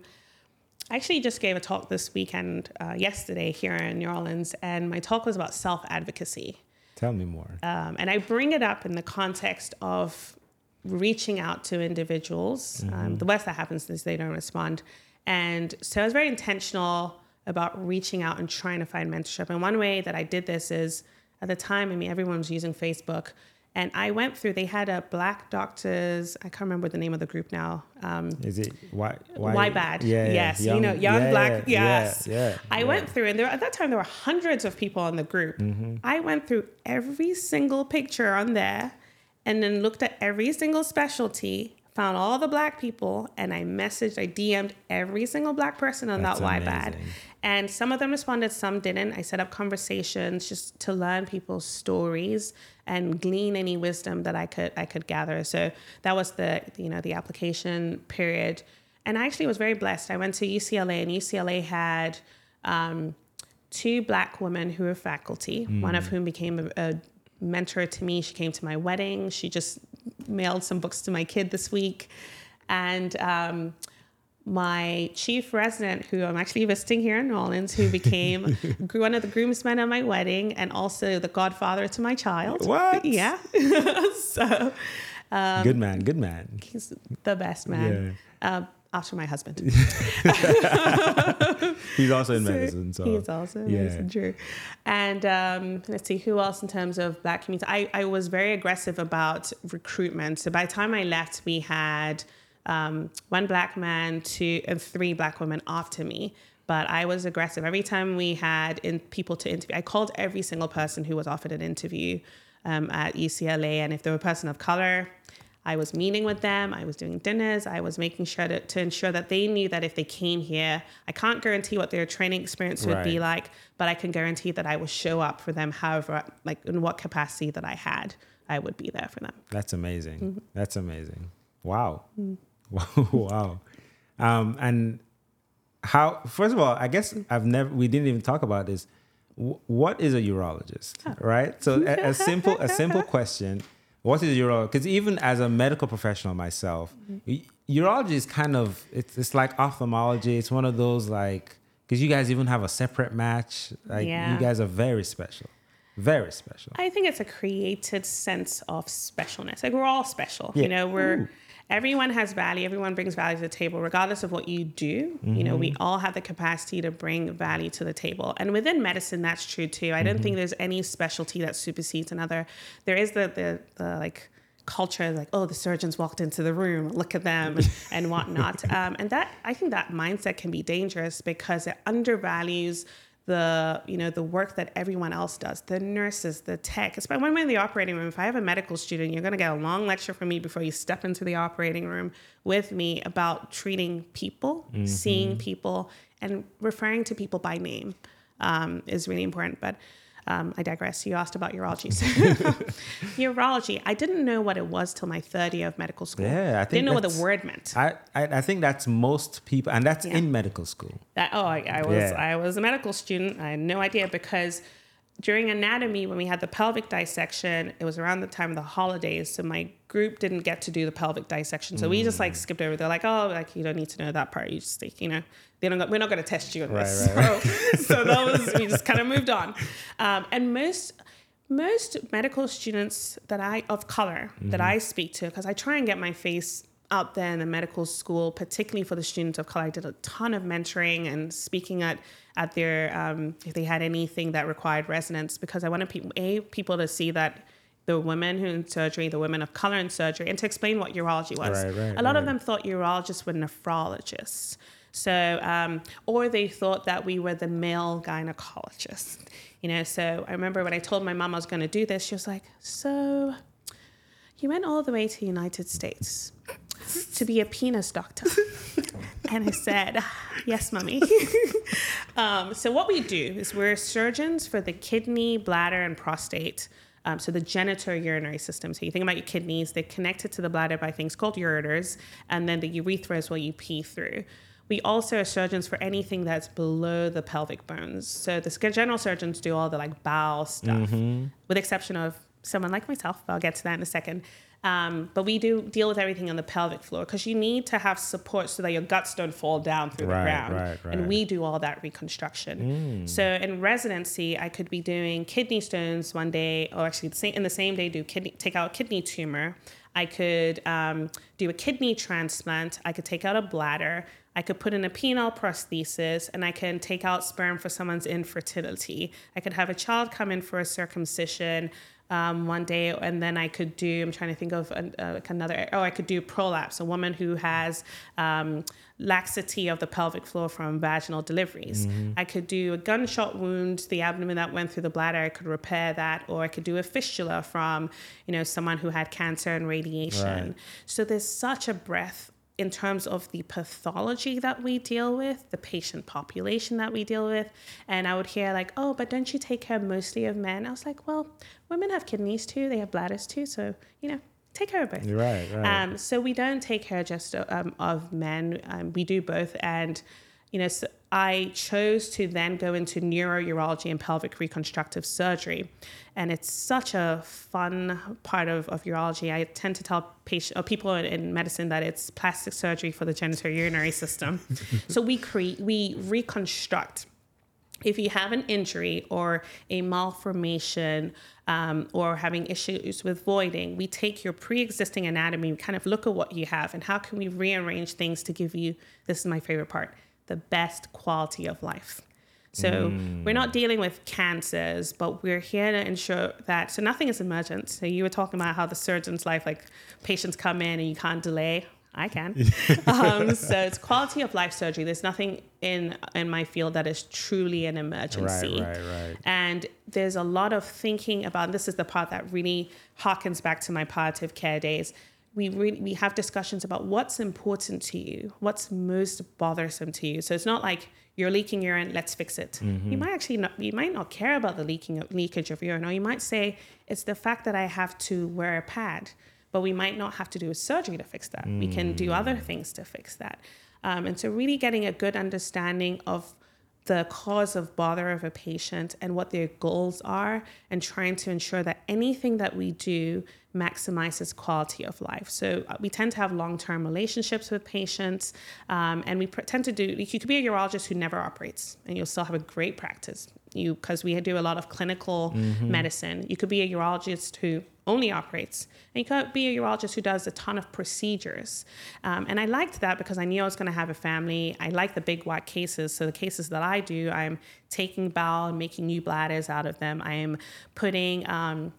I actually just gave a talk this weekend, uh, yesterday here in New Orleans, and my talk was about self advocacy. Tell me more. Um, and I bring it up in the context of reaching out to individuals. Um, the worst that happens is they don't respond. And so I was very intentional about reaching out and trying to find mentorship. And one way that I did this is at the time, I mean, everyone was using Facebook. And I went through, they had a Black Doctors, I can't remember the name of the group now. Um, Is it why? why bad? Yeah, yes, you know, young yeah, black. yeah, yes, yeah, I went through, and there at that time there were hundreds of people in the group. Mm-hmm. I went through every single picture on there, and then looked at every single specialty, found all the black people, and I messaged, I DM'd every single black person on That's that why bad. And some of them responded, some didn't. I set up conversations just to learn people's stories and glean any wisdom that I could I could gather. So that was the you know the application period. And I actually was very blessed. I went to UCLA and UCLA had um, two black women who were faculty, one of whom became a, a mentor to me. She came to my wedding. She just mailed some books to my kid this week. And um, my chief resident, who I'm actually visiting here in New Orleans, who became one of the groomsmen at my wedding and also the godfather to my child. What? Yeah. so um, good man, good man. he's the best man. Uh, after my husband. He's also in So medicine, so he's also in yeah. medicine, true. And um, let's see who else in terms of black community. I, I was very aggressive about recruitment. So by the time I left, we had um, one black man, two and three black women after me. But I was aggressive every time we had in people to interview. I called every single person who was offered an interview um, at UCLA, and if they were a person of color, I was meeting with them. I was doing dinners. I was making sure to, to ensure that they knew that if they came here, I can't guarantee what their training experience would be like, but I can guarantee that I will show up for them, however, like in what capacity that I had, I would be there for them. That's amazing. Mm-hmm. That's amazing. Wow. Mm. Wow. wow. Um, and how, first of all, I guess I've never, we didn't even talk about this. Wh- What is a urologist? Right? So a, a simple, a simple question. What is a urologist? Because even as a medical professional myself, Mm-hmm. urology is kind of, it's, it's like ophthalmology. It's one of those like, because you guys even have a separate match. Like Yeah. you guys are very special. Very special. I think it's a created sense of specialness. Like we're all special. Yeah. You know, we're Ooh. Everyone has value. Everyone brings value to the table, regardless of what you do. You know, we all have the capacity to bring value to the table. And within medicine, that's true too. I don't think there's any specialty that supersedes another. There is the the, the like culture like oh the surgeons walked into the room look at them and, and whatnot um, and that i think that mindset can be dangerous because it undervalues the you know the work that everyone else does the nurses the tech especially when we're in the operating room if i have a medical student you're going to get a long lecture from me before you step into the operating room with me about treating people seeing people and referring to people by name um, is really important. But um, I digress. You asked about urology. So, urology. I didn't know what it was till my third year of medical school. Yeah, I think didn't know what the word meant. I, I, I think that's most people, and that's Yeah. in medical school. That oh, I, I was Yeah. I was a medical student. I had no idea because during anatomy when we had the pelvic dissection, it was around the time of the holidays, so my group didn't get to do the pelvic dissection. So we just Mm. like skipped over. They're like, oh, like you don't need to know that part. You just like, you know, they don't. Go, we're not going to test you on Right, this. right, So, so that was we just kind of moved on. Um, and most most medical students that I of color that Mm-hmm. I speak to, because I try and get my face out there in the medical school, particularly for the students of color. I did a ton of mentoring and speaking at at their um, if they had anything that required resonance, because I wanted people a people to see that the women who in surgery, the women of color in surgery, and to explain what urology was. Right, right, a lot of them thought urologists were nephrologists. So, um, or they thought that we were the male gynecologists, you know. So I remember when I told my mom I was going to do this, she was like, "So, you went all the way to the United States to be a penis doctor?" and I said, "Yes, mummy." um, so what we do is we're surgeons for the kidney, bladder, and prostate. Um, so the genitourinary system. So you think about your kidneys; they're connected to the bladder by things called ureters, and then the urethra is where you pee through. We also are surgeons for anything that's below the pelvic bones. So the general surgeons do all the like bowel stuff, mm-hmm. with exception of someone like myself. I'll get to that in a second. Um, but we do deal with everything on the pelvic floor because you need to have support so that your guts don't fall down through right, the ground. Right, right. And we do all that reconstruction. Mm. So in residency, I could be doing kidney stones one day, or actually the same, in the same day, do kidney, take out a kidney tumor. I could um, do a kidney transplant. I could take out a bladder. I could put in a penile prosthesis and I can take out sperm for someone's infertility. I could have a child come in for a circumcision um, one day, and then I could do. I'm trying to think of an, uh, like another. Oh, I could do prolapse. A woman who has um, laxity of the pelvic floor from vaginal deliveries. Mm-hmm. I could do a gunshot wound, the abdomen that went through the bladder. I could repair that, or I could do a fistula from, you know, someone who had cancer and radiation. Right. So there's such a breadth in terms of the pathology that we deal with, the patient population that we deal with. And I would hear, like, oh, but don't you take care mostly of men? I was like, well, women have kidneys too, they have bladders too. So, you know, take care of both. Right, right. Um, so we don't take care just um, of men, um, we do both. And you know, so I chose to then go into neurourology and pelvic reconstructive surgery. And it's such a fun part of, of urology. I tend to tell patient, or people in medicine that it's plastic surgery for the genitourinary system. so we create, we reconstruct if you have an injury or a malformation um, or having issues with voiding, we take your pre existing anatomy, we kind of look at what you have and how can we rearrange things to give you this is my favorite part the best quality of life. So mm. we're not dealing with cancers, but we're here to ensure that so nothing is emergent. So you were talking about how the surgeon's life, like patients come in and you can't delay. I can. um, so it's quality of life surgery. There's nothing in in my field that is truly an emergency. Right, right, right. And there's a lot of thinking about. This is the part that really harkens back to my palliative care days we really we have discussions about what's important to you, what's most bothersome to you. So it's not like you're leaking urine, let's fix it. Mm-hmm. You might actually not you might not care about the leaking leakage of urine, or you might say it's the fact that I have to wear a pad, but we might not have to do a surgery to fix that. Mm. We can do other mm. things to fix that. Um, and so really getting a good understanding of the cause of bother of a patient and what their goals are and trying to ensure that anything that we do maximizes quality of life. So uh, we tend to have long-term relationships with patients, um, and we tend to do. You could be a urologist who never operates, and you'll still have a great practice. You because we do a lot of clinical mm-hmm. medicine. You could be a urologist who only operates, and you could be a urologist who does a ton of procedures. Um, and I liked that because I knew I was going to have a family. I like the big wide cases. So the cases that I do, I'm taking bowel and making new bladders out of them. I am putting um,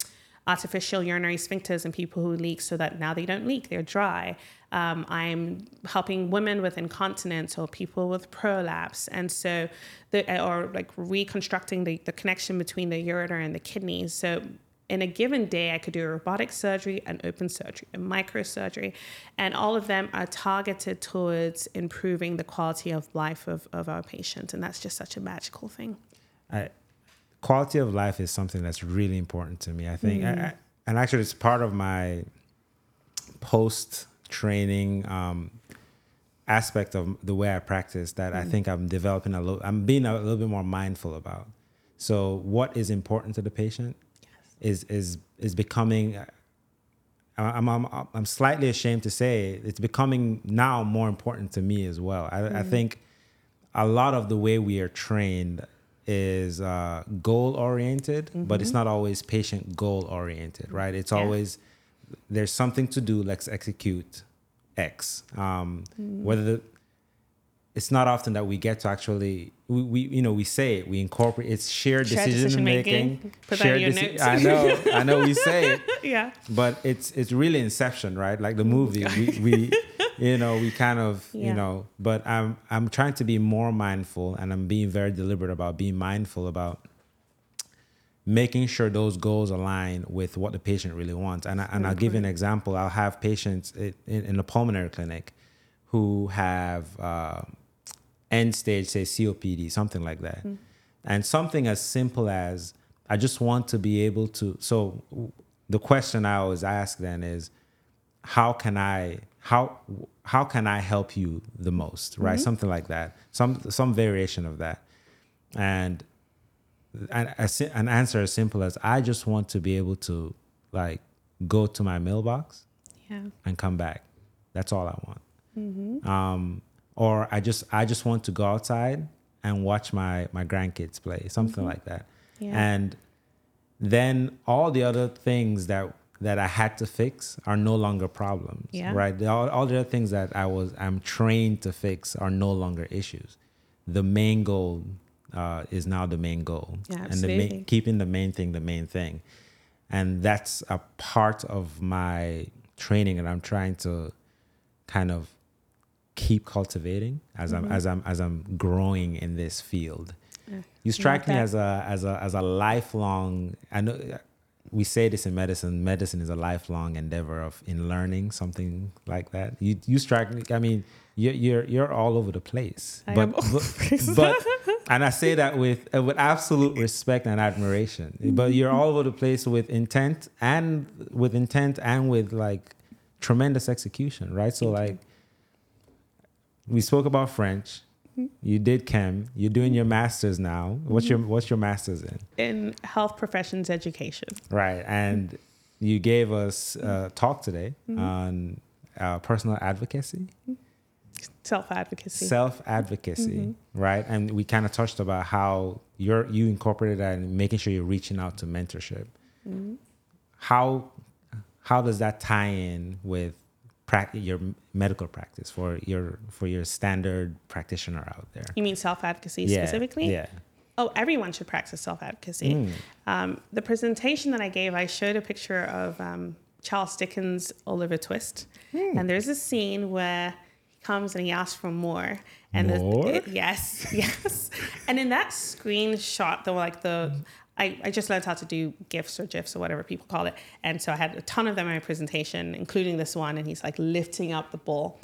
artificial urinary sphincters in people who leak so that now they don't leak, they're dry. Um, I'm helping women with incontinence or people with prolapse. And so, the, or like reconstructing the, the connection between the ureter and the kidneys. So, in a given day, I could do a robotic surgery, an open surgery, a microsurgery, and all of them are targeted towards improving the quality of life of, of our patients. And that's just such a magical thing. I, quality of life is something that's really important to me. I think, mm. I, and actually, it's part of my post training um, aspect of the way I practice that mm. I think I'm developing a little. I'm being a little bit more mindful about. So, what is important to the patient. Is is is becoming. I'm, I'm I'm slightly ashamed to say it's becoming now more important to me as well. I, mm. I think a lot of the way we are trained is uh, goal oriented, mm-hmm. but it's mm-hmm. not always patient goal oriented, right? It's yeah. always there's something to do. Let's execute X. Um, mm. Whether the, it's not often that we get to actually we, we you know we say it we incorporate it's shared, shared decision, decision, making, making. Put shared deci- I know I know we say it yeah but it's it's really inception right like the movie we, we you know, we kind of, yeah. you know, but I'm I'm trying to be more mindful and I'm being very deliberate about being mindful about making sure those goals align with what the patient really wants. And, I, and I'll give you an example. I'll have patients in, in the pulmonary clinic who have uh, end stage, say COPD, something like that. Mm. And something as simple as I just want to be able to. So the question I always ask then is, how can I how how can I help you the most, right? Something like that, some some variation of that, and an, an answer as simple as I just want to be able to like go to my mailbox Yeah. and come back. That's all I want. Um, or I just I just want to go outside and watch my my grandkids play, something like that. Yeah. And then all the other things that that I had to fix are no longer problems. Yeah. Right. All, all the other things that I was I'm trained to fix are no longer issues. The main goal uh, is now the main goal, Yeah, and the main, keeping the main thing the main thing, and that's a part of my training and I'm trying to kind of keep cultivating as Mm-hmm. I'm as I'm as I'm growing in this field. You strike me that. as a as a as a lifelong. I know we say this in medicine. Medicine is a lifelong endeavor of in learning something like that. You you strike me. I mean, you're you're you're all over the place. I but, but, but and I say that with uh, with absolute respect and admiration. But you're all over the place with intent and with intent and with like tremendous execution, right? So like we spoke about French. You did chem. You're doing your masters now. What's your mm-hmm. what's your masters in? In health professions education. Right, and you gave us a talk today mm-hmm. on uh, personal advocacy, Self advocacy. self advocacy, mm-hmm. right? And we kind of touched about how you're you incorporated that and making sure you're reaching out to mentorship. How how does that tie in with your medical practice for your for your standard practitioner out there? you mean self advocacy Yeah, specifically? Yeah. Oh, everyone should practice self advocacy. Um, the presentation that I gave, I showed a picture of um, Charles Dickens' Oliver Twist. And there's a scene where he comes and he asks for more. And the- it- yes, yes. and in that screenshot, the like the I, I just learned how to do GIFs or GIFs or whatever people call it. And so I had a ton of them in my presentation, including this one. And he's like lifting up the bowl.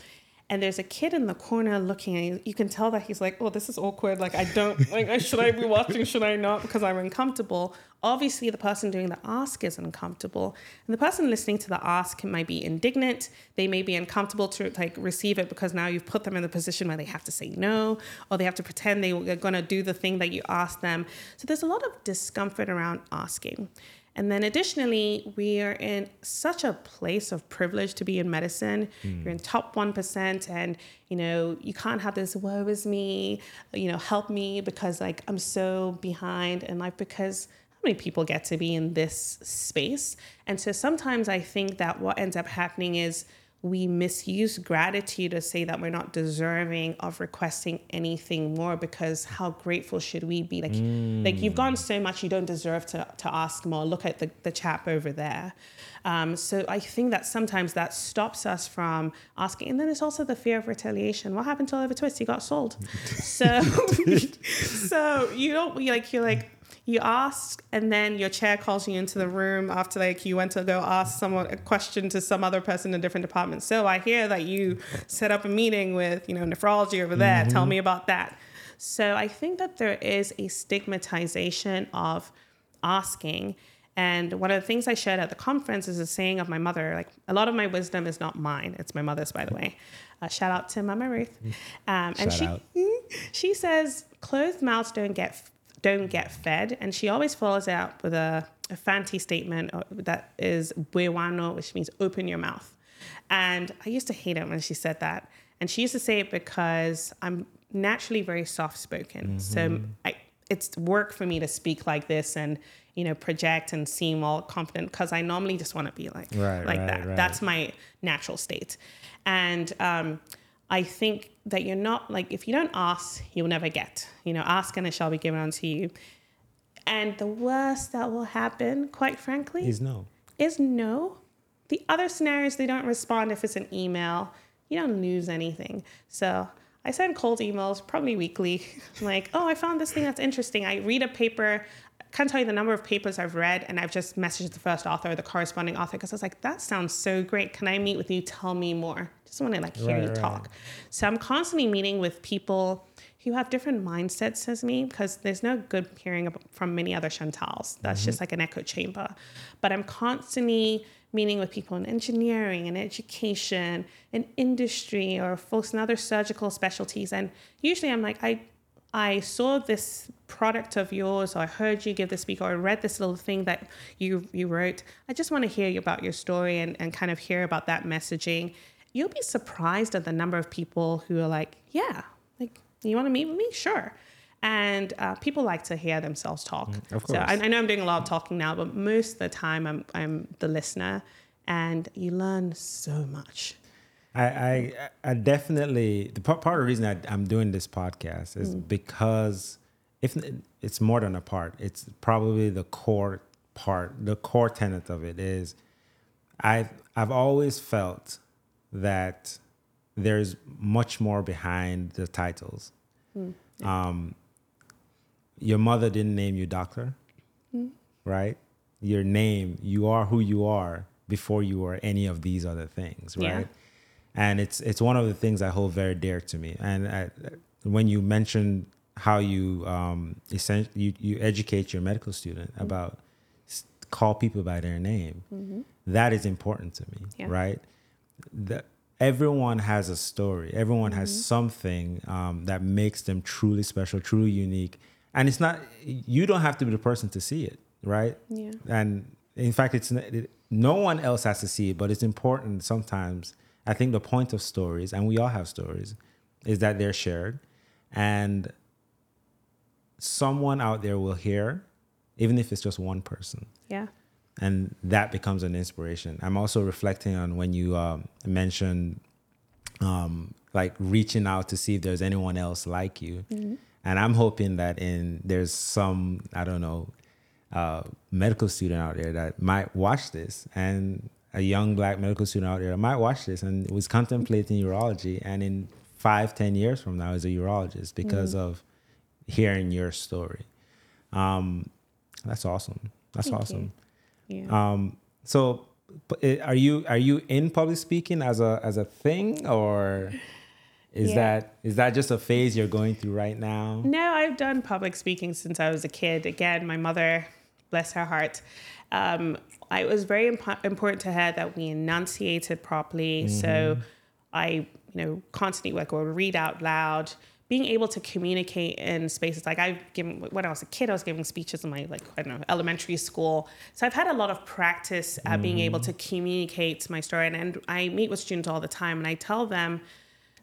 And there's a kid in the corner looking at you. You can tell that he's like, oh, this is awkward. Like, I don't, like, should I be watching? Should I not? Because I'm uncomfortable. Obviously, the person doing the ask is uncomfortable. And the person listening to the ask might be indignant. They may be uncomfortable to, like, receive it because now you've put them in the position where they have to say no or they have to pretend they are going to do the thing that you asked them. So there's a lot of discomfort around asking. And then additionally, we are in such a place of privilege to be in medicine. You're in top 1% and, you know, you can't have this woe is me, you know, help me because like I'm so behind in life because how many people get to be in this space? And so sometimes I think that what ends up happening is we misuse gratitude to say that we're not deserving of requesting anything more because how grateful should we be? Like like you've gone so much you don't deserve to, to ask more. Look at the, the chap over there. Um, so i think that sometimes that stops us from asking. And then there's also the fear of retaliation. What happened to oliver twist? He got sold. So so you don't like you're like you ask and then your chair calls you into the room after like you went to go ask someone a question to some other person in a different department. So i hear that you set up a meeting with you know nephrology over there. Tell me about that. So i think that there is a stigmatization of asking. And one of the things i shared at the conference is a saying of my mother like a lot of my wisdom is not mine. It's my mother's by the way. Uh, shout out to mama ruth. Um, and she out. she says closed mouths don't get don't get fed. And she always follows it up with a, a fancy statement uh, that is buewano which means open your mouth. And i used to hate it when she said that. And she used to say it because i'm naturally very soft spoken so I, it's work for me to speak like this and you know project and seem all confident because i normally just want to be like Right, like right, that. right. that's my natural state. And um, I think that you're not like if you don't ask, you'll never get. You know, ask and it shall be given unto you. And the worst that will happen, quite frankly, Is no. is no. The other scenarios, they don't respond if it's an email. You don't lose anything. So I send cold emails probably weekly. like, oh, I found this thing that's interesting. I read a paper. Can't tell you the number of papers I've read, and I've just messaged the first author or the corresponding author because I was like, that sounds so great. Can I meet with you? Tell me more. Just want to like hear Right, you right. talk. So I'm constantly meeting with people who have different mindsets as me because there's no good hearing from many other Chantals. That's mm-hmm. just like an echo chamber. But I'm constantly meeting with people in engineering and education and industry or folks in other surgical specialties. And usually I'm like, I I saw this product of yours, or I heard you give the speak, or I read this little thing that you you wrote. I just want to hear about your story and, and kind of hear about that messaging. You'll be surprised at the number of people who are like, yeah, like you want to meet with me? Sure. And uh, people like to hear themselves talk. Mm, of course. So I, I know I'm doing a lot of talking now, but most of the time I'm I'm the listener, and you learn so much. I, I, I definitely the part, part of the reason I, am doing this podcast is mm. because if it's more than a part, it's probably the core part. The core tenet of it is I've I've always felt that there's much more behind the titles. Mm. Um, your mother didn't name you doctor, mm. right? Your name, you are who you are before you are any of these other things, right? Yeah and it's it's one of the things I hold very dear to me. And I, when you mentioned how you um, essentially you, you educate your medical student mm-hmm. about call people by their name, mm-hmm. that is important to me, yeah. right? The, everyone has a story. Everyone mm-hmm. has something um, that makes them truly special, truly unique. And it's not you don't have to be the person to see it, right? Yeah. And in fact, it's it, no one else has to see it, but it's important sometimes I think the point of stories, and we all have stories, is that they're shared. And someone out there will hear, even if it's just one person. Yeah. And that becomes an inspiration. I'm also reflecting on when you um, mentioned um, like reaching out to see if there's anyone else like you. Mm-hmm. And I'm hoping that in there's some, I don't know, uh, medical student out there that might watch this and a young black medical student out there might watch this and was contemplating urology and in five, ten years from now is a urologist because mm-hmm. of hearing your story. Um, that's awesome. That's Thank awesome. You. Yeah. Um, so are you are you in public speaking as a as a thing or is yeah. that is that just a phase you're going through right now? No, I've done public speaking since I was a kid. Again, my mother, bless her heart, um, it was very imp- important to her that we enunciated properly. Mm-hmm. So I, you know, constantly work or read out loud. Being able to communicate in spaces like I've given when I was a kid, I was giving speeches in my like I don't know elementary school. So I've had a lot of practice at mm-hmm. being able to communicate my story, and, and I meet with students all the time, and I tell them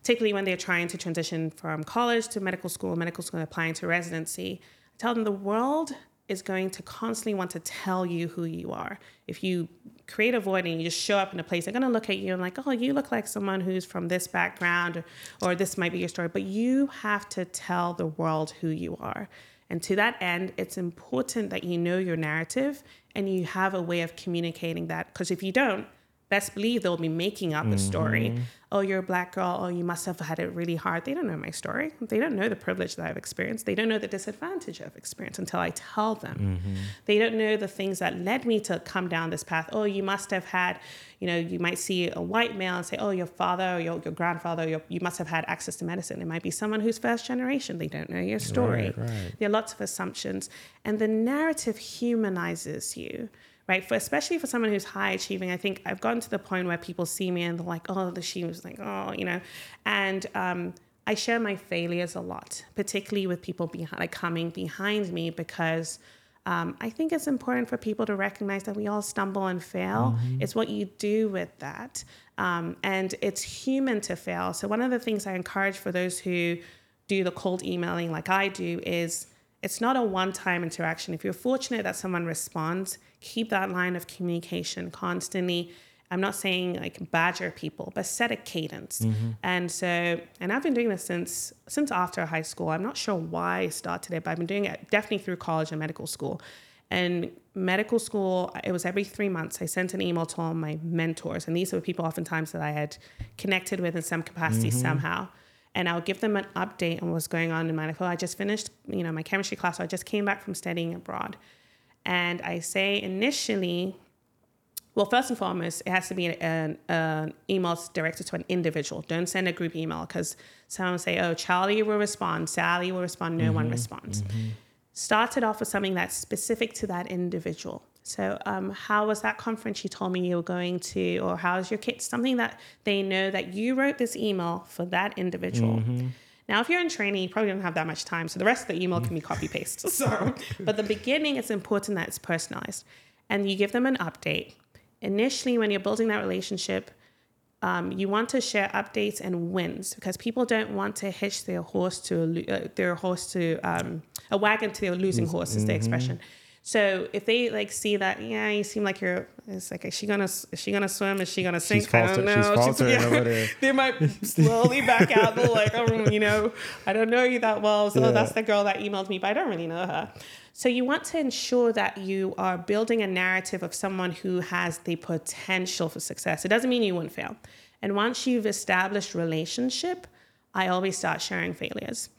particularly when they're trying to transition from college to medical school, medical school and applying to residency. I tell them the world is going to constantly want to tell you who you are. If you create a void and you just show up in a place, they're going to look at you and like, oh, you look like someone who's from this background, or, or this might be your story. But you have to tell the world who you are. And to that end, it's important that you know your narrative and you have a way of communicating that. Because if you don't, best believe they'll be making up a story. Mm-hmm. Oh, you're a black girl. Oh, you must have had it really hard. They don't know my story. They don't know the privilege that I've experienced. They don't know the disadvantage I've experienced until I tell them. Mm-hmm. They don't know the things that led me to come down this path. Oh, you must have had, you know, you might see a white male and say, oh, your father or your, your grandfather, your, you must have had access to medicine. It might be someone who's first generation. They don't know your story. Right, right. There are lots of assumptions. And the narrative humanizes you right? For especially for someone who's high achieving, I think I've gotten to the point where people see me and they're like, oh, the she was like, oh, you know, and um, I share my failures a lot, particularly with people behind, like coming behind me, because um, I think it's important for people to recognize that we all stumble and fail. Mm-hmm. It's what you do with that, um, and it's human to fail. So one of the things I encourage for those who do the cold emailing like I do is it's not a one time interaction. If you're fortunate that someone responds, keep that line of communication constantly. I'm not saying like badger people, but set a cadence. Mm-hmm. And so, and I've been doing this since since after high school. I'm not sure why I started it, but I've been doing it definitely through college and medical school. And medical school, it was every three months. I sent an email to all my mentors, and these were people oftentimes that I had connected with in some capacity mm-hmm. somehow and I'll give them an update on what's going on in my life. Oh, I just finished, you know, my chemistry class. So I just came back from studying abroad. And I say initially, Well, first and foremost, it has to be an, an email directed to an individual. Don't send a group email because someone will say, "Oh, Charlie will respond, Sally will respond, no one mm-hmm. responds." Mm-hmm. Start it off with something that's specific to that individual. So, um, how was that conference you told me you were going to, or how's your kids? Something that they know that you wrote this email for that individual. Now, if you're in training, you probably don't have that much time, so the rest of the email can be copy paste. So, but the beginning, it's important that it's personalized, and you give them an update. Initially, when you're building that relationship, um, you want to share updates and wins because people don't want to hitch their horse to a, uh, their horse to um, a wagon to their losing horse is the expression. So if they like see that, yeah, you seem like you're, it's like, is she gonna, is she gonna swim? Is she gonna sink? She's I don't she's know. faltering over there. They might slowly back out. They're like, oh, you know, I don't know you that well. So Yeah. that's the girl that emailed me, but I don't really know her. So you want to ensure that you are building a narrative of someone who has the potential for success. It doesn't mean you won't fail. And once you've established relationship, I always start sharing failures.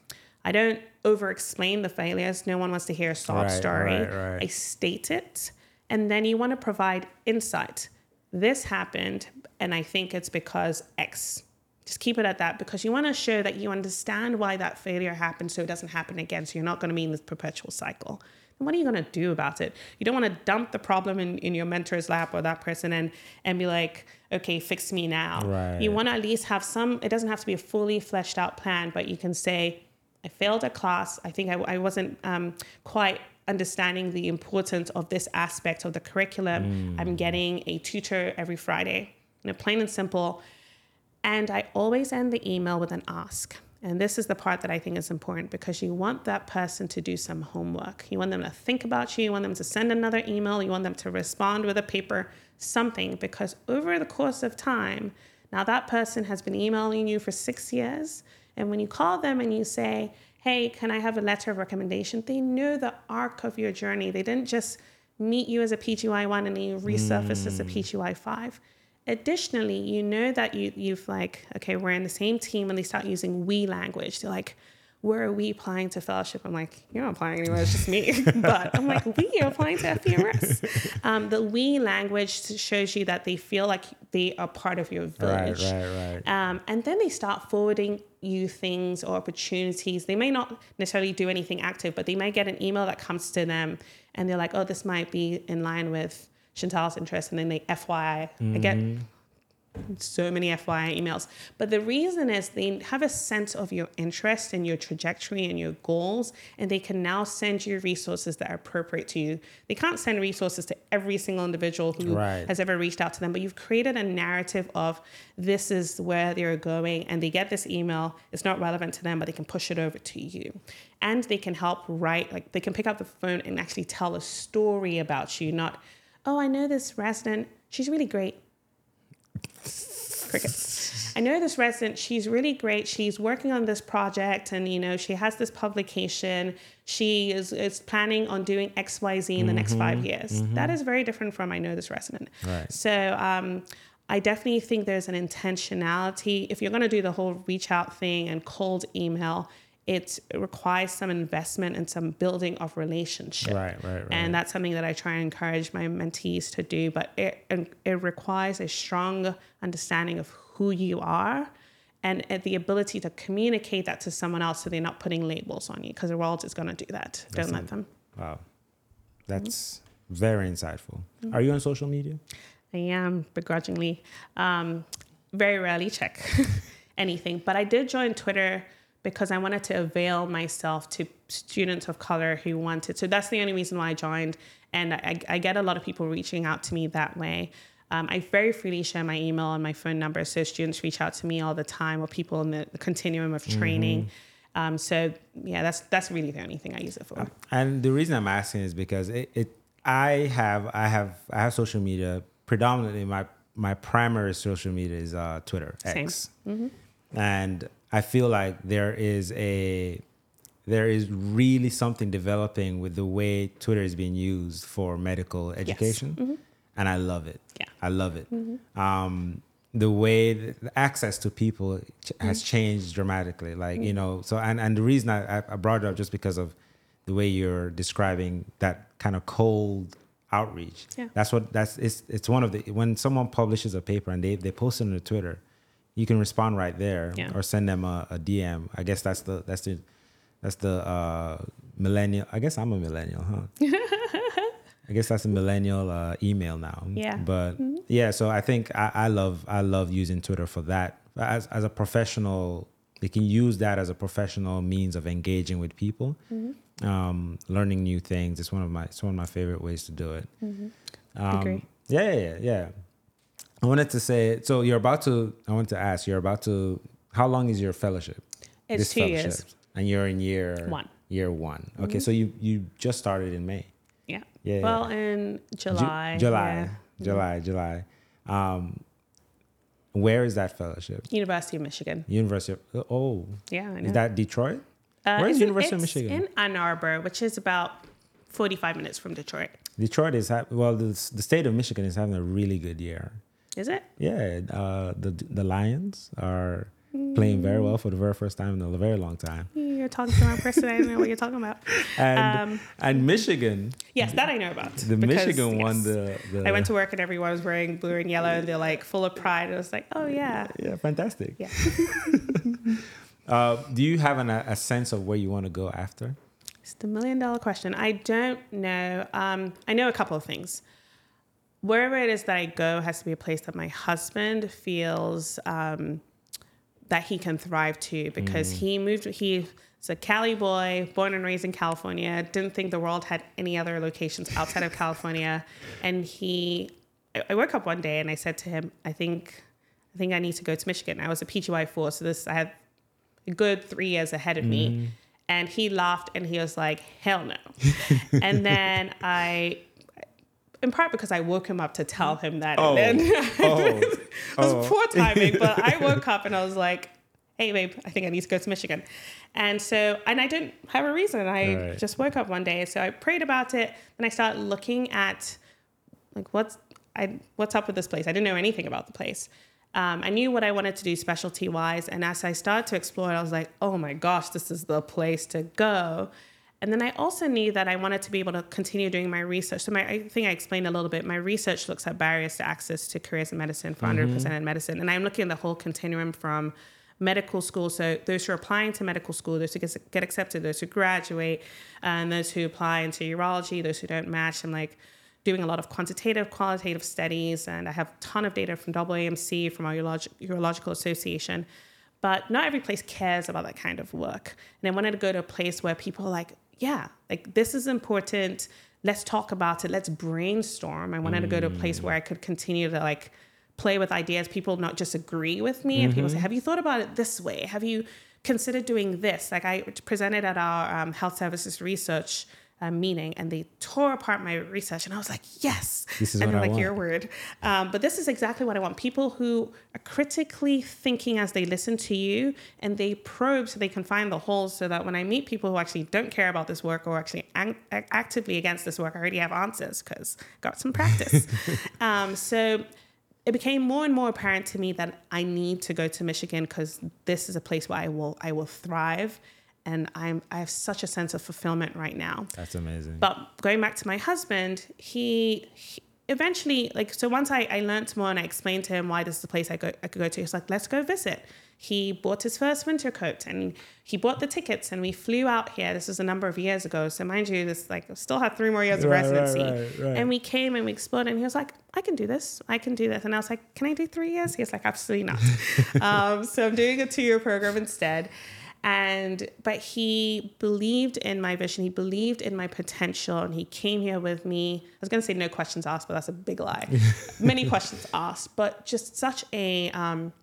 I don't over explain the failures. No one wants to hear a sob Right, story. right, right. I state it. And then you want to provide insight. This happened, and I think it's because X. Just keep it at that because you want to show that you understand why that failure happened so it doesn't happen again. So you're not going to be in this perpetual cycle. And what are you going to do about it? You don't want to dump the problem in, in your mentor's lap or that person and, and be like, okay, fix me now. Right. You want to at least have some, it doesn't have to be a fully fleshed out plan, but you can say, I failed a class. I think I, I wasn't um, quite understanding the importance of this aspect of the curriculum. I'm getting a tutor every Friday, you know, plain and simple. And I always end the email with an ask. And this is the part that I think is important because you want that person to do some homework. You want them to think about you. You want them to send another email. You want them to respond with a paper, something, because over the course of time, now that person has been emailing you for six years. And when you call them and you say, hey, can I have a letter of recommendation? They know the arc of your journey. They didn't just meet you as a PGY1 and then you resurface as a mm. PGY5. Additionally, you know that you you've like, okay, we're in the same team and they start using we language. They're like, where are we applying to fellowship? I'm like, you're not applying anywhere, it's just me. but I'm like, we are applying to FPMS. Um, the we language shows you that they feel like they are part of your village. right, right. Um, and then they start forwarding you things or opportunities. They may not necessarily do anything active, but they might get an email that comes to them and they're like, oh, this might be in line with Chantal's interest. And then they FYI. I get so many FYI emails. But the reason is they have a sense of your interest and your trajectory and your goals, and they can now send you resources that are appropriate to you. They can't send resources to every single individual who Right. has ever reached out to them, but you've created a narrative of this is where they're going, and they get this email. It's not relevant to them, but they can push it over to you. And they can help write, like they can pick up the phone and actually tell a story about you, not, oh, I know this resident, she's really great crickets. I know this resident, she's really great. She's working on this project and you know, she has this publication. She is, is planning on doing XYZ in the next five years. That is very different from I know this resident. Right. So um I definitely think there's an intentionality. If you're gonna do the whole reach out thing and cold email, it requires some investment and some building of relationship. Right, right, right. And that's something that I try and encourage my mentees to do. But it it requires a strong understanding of who you are and the ability to communicate that to someone else so they're not putting labels on you because the world is going to do that. Don't let them. Wow. That's very insightful. Are you on social media? I am begrudgingly. Um, very rarely check anything, but I did join Twitter because I wanted to avail myself to students of color who wanted. So that's the only reason why I joined, and I, I get a lot of people reaching out to me that way. Um, I very freely share my email and my phone number, so students reach out to me all the time, or people in the continuum of training. Um, so yeah, that's that's really the only thing I use it for. And the reason I'm asking is because it, it I have I have I have social media predominantly my my primary social media is uh, Twitter Same. X, and I feel like there is a there is really something developing with the way Twitter is being used for medical education, mm-hmm. and I love it. Yeah. I love it. Mm-hmm. Um, the way the access to people ch- has mm-hmm. changed dramatically. Like you know, so and and the reason I, I- I brought it up just because of the way you're describing that kind of cold outreach. Yeah. That's what that's it's it's one of the when someone publishes a paper and they they post it on Twitter, you can respond right there Yeah. or send them a, a DM. I guess that's the that's the that's the uh, millennial. I guess I'm a millennial, huh? I guess that's a millennial uh, email now. Yeah. But yeah, so I think I, I love I love using Twitter for that as as a professional. They can use that as a professional means of engaging with people, um, learning new things. It's one of my it's one of my favorite ways to do it. Um, Agree. Yeah, yeah, yeah, yeah. I wanted to say so. You're about to. I wanted to ask. You're about to. How long is your fellowship? It's This two years. fellowship? and you're in year One. Year one. Okay, so you you just started in May. Yeah. Yeah. Well, in Ju- July. July. yeah. July. July. Um, where is that fellowship? University of Michigan. University of. Oh, Yeah, I know. is that Detroit? Uh, Where is University of it's Michigan? In Ann Arbor, which is about 45 minutes from Detroit. Detroit is ha- well. The, the state of Michigan is having a really good year. Is it? Yeah, uh, the the Lions are playing very well for the very first time in a very long time, You're talking to my person. I don't know what you're talking about. and Um, and Michigan, Yes, that I know about. the because, Michigan won the, the. I went to work and everyone was wearing blue and yellow and they're like full of pride. I was like, oh, yeah. Yeah, fantastic. Yeah. Uh, do you have an, a sense of where you want to go after? It's the million dollar question. I don't know. Um, I know a couple of things. Wherever it is that I go has to be a place that my husband feels um, that he can thrive to because he moved. He's a Cali boy, born and raised in California. Didn't think the world had any other locations outside of California, and he. I- I woke up one day and I said to him, "I think, I think I need to go to Michigan." I was a PGY four, so this I had a good three years ahead of me. And he laughed and he was like, hell no. and then I, in part because I woke him up to tell him that. Oh. And then Oh, it was oh. poor timing, but I woke up and I was like, hey, babe, I think I need to go to Michigan. And so, and I didn't have a reason. I Right. just woke up one day. So I prayed about it. and I started looking at like what's I what's up with this place. I didn't know anything about the place. Um, I knew what I wanted to do specialty wise, and as I started to explore, it, I was like, oh my gosh, this is the place to go. And then I also knew that I wanted to be able to continue doing my research. So my, I think I explained a little bit. My research looks at barriers to access to careers in medicine for Mm-hmm. 100% medicine, and I'm looking at the whole continuum from medical school. So those who are applying to medical school, those who get, get accepted, those who graduate, and those who apply into urology, those who don't match. I'm like doing a lot of quantitative, qualitative studies, and I have a ton of data from AAMC, from our Urolog- Urological Association. But not every place cares about that kind of work. And I wanted to go to a place where people are like, yeah, like this is important. Let's talk about it. Let's brainstorm. I wanted to go to a place where I could continue to like play with ideas. People not just agree with me, and people say, "Have you thought about it this way? Have you considered doing this?" Like I presented at our um, health services research uh, meeting, and they tore apart my research, and I was like, "Yes!" This is and what I like, want. "Your word." Um, but this is exactly what I want. People who are critically thinking as they listen to you, and they probe so they can find the holes, so that when I meet people who actually don't care about this work or actually ac- actively against this work, I already have answers because got some practice. um, so it became more and more apparent to me that I need to go to Michigan because this is a place where I will I will thrive, and I'm I have such a sense of fulfillment right now. That's amazing. But going back to my husband, he, he eventually like so once I, I learned more and I explained to him why this is the place I go I could go to, he's like, let's go visit. He bought his first winter coat and he bought the tickets and we flew out here. This was a number of years ago. So mind you, this like still had three more years of Right, right, residency. right, right. And we came and we explored and he was like, I can do this. I can do this. And I was like, Can I do three years? He was like, Absolutely not. um, so I'm doing a two-year program instead and but he believed in my vision. He believed in my potential and he came here with me. I was going to say no questions asked but that's a big lie. Many questions asked but just such a um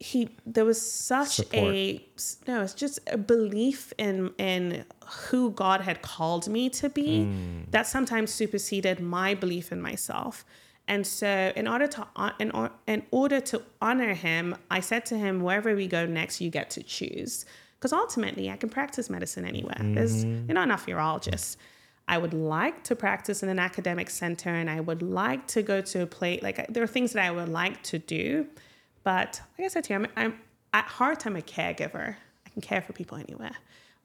he there was such a no it's just a belief in in who god had called me to be that sometimes superseded my belief in myself and so in order to in, or, in order to honor him i said to him wherever we go next you get to choose because ultimately i can practice medicine anywhere there's you're not enough urologists I would like to practice in an academic center and I would like to go to a place like there are things that I would like to do. But like I said to you, I'm, I'm at heart, I'm a caregiver. I can care for people anywhere.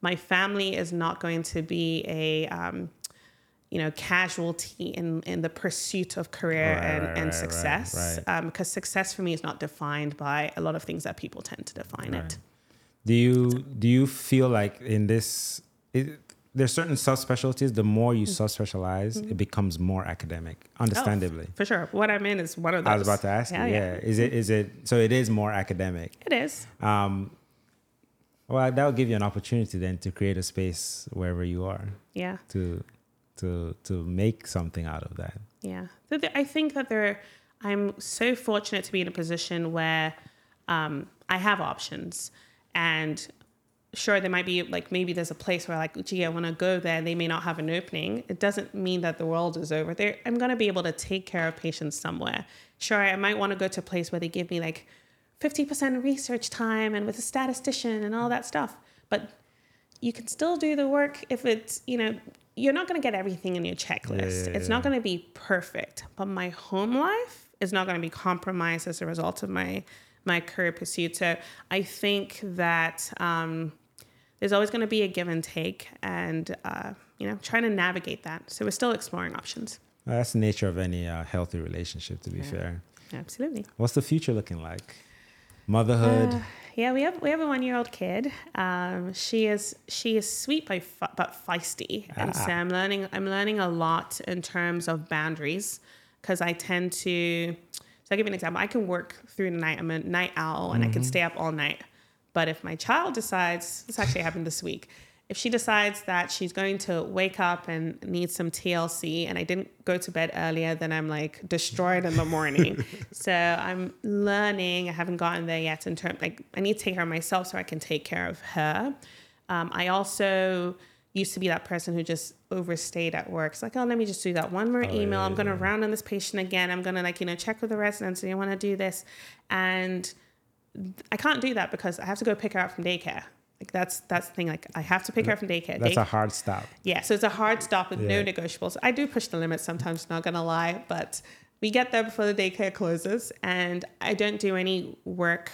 My family is not going to be a, um, you know casualty in in the pursuit of career Right, and, right, and success right, Um, because success for me is not defined by a lot of things that people tend to define it. Do you do you feel like in this it, there's certain subspecialties the more you Mm-hmm. subspecialize it becomes more academic understandably. for sure. What i'm in is one of those I was about to ask Yeah, you yeah. yeah. is it is it so it is more academic. It is. Um well that will give you an opportunity then to create a space wherever you are yeah. to to to make something out of that Yeah, So I think that there. I'm so fortunate to be in a position where um, I have options, and sure, there might be like maybe there's a place where like, gee, I want to go there. They may not have an opening. It doesn't mean that the world is over. There, I'm going to be able to take care of patients somewhere. Sure, I might want to go to a place where they give me like 50% research time and with a statistician and all that stuff, but you can still do the work if it's you know you're not going to get everything in your checklist. Yeah, it's yeah. not going to be perfect but my home life is not going to be compromised as a result of my my career pursuit. So i think that um, there's always going to be a give and take and uh, you know trying to navigate that. So we're still exploring options. Well, that's the nature of any uh, healthy relationship to be fair. Absolutely. What's the future looking like? Motherhood Uh, yeah, we have we have a one year old kid. Um, she is she is sweet but fe- but feisty, and so Ah. I'm learning I'm learning a lot in terms of boundaries because I tend to. So I'll give you an example. I can work through the night. I'm a night owl, and I can stay up all night. But if my child decides, this actually happened this week, if she decides that she's going to wake up and need some TLC and I didn't go to bed earlier, then I'm like destroyed in the morning. so I'm learning. I haven't gotten there yet in terms like I need to take care of myself so I can take care of her. Um, I also used to be that person who just overstayed at work. It's like, oh, let me just do that one more email. I'm going to round on this patient again. I'm going to like, you know, check with the residents. Do you want to do this? And I can't do that because I have to go pick her up from daycare. Like that's that's the thing. Like I have to pick her up from daycare. that's Day- a hard stop yeah, so it's a hard stop with no negotiables. I do push the limits sometimes, not gonna lie, but we get there before the daycare closes, and I don't do any work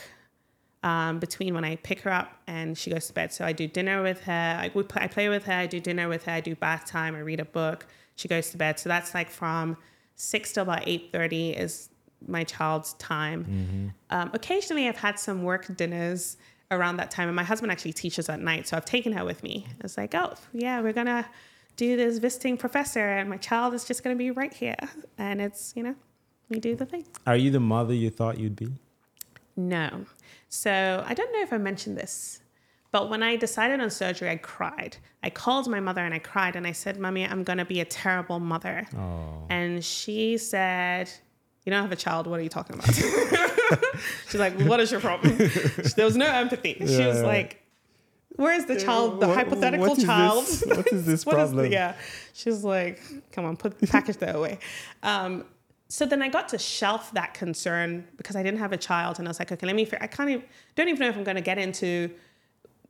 um, between when I pick her up and she goes to bed. So I do dinner with her. I, we play, I play with her. I do dinner with her. I do bath time. I read a book. She goes to bed. So that's like from six till about eight thirty is my child's time. Um, occasionally, I've had some work dinners around that time, and my husband actually teaches at night, so I've taken her with me. It's like, oh yeah, we're gonna do this visiting professor, and my child is just gonna be right here, and it's you know, we do the thing. are you the mother you thought you'd be No. So I don't know if I mentioned this, but when I decided on surgery, I cried. I called my mother and I cried and I said, Mommy, I'm going to be a terrible mother. oh And she said, You don't have a child. What are you talking about? She's like, What is your problem? there was no empathy. She was Yeah. like, Where's the child, the What- hypothetical what is child? this- what is this What is problem the, yeah. She was like, Come on, put package that away. Um, so then I got to shelf that concern because I didn't have a child, and I was like, okay, let me. fi- I can't even don't even know if I'm going to get into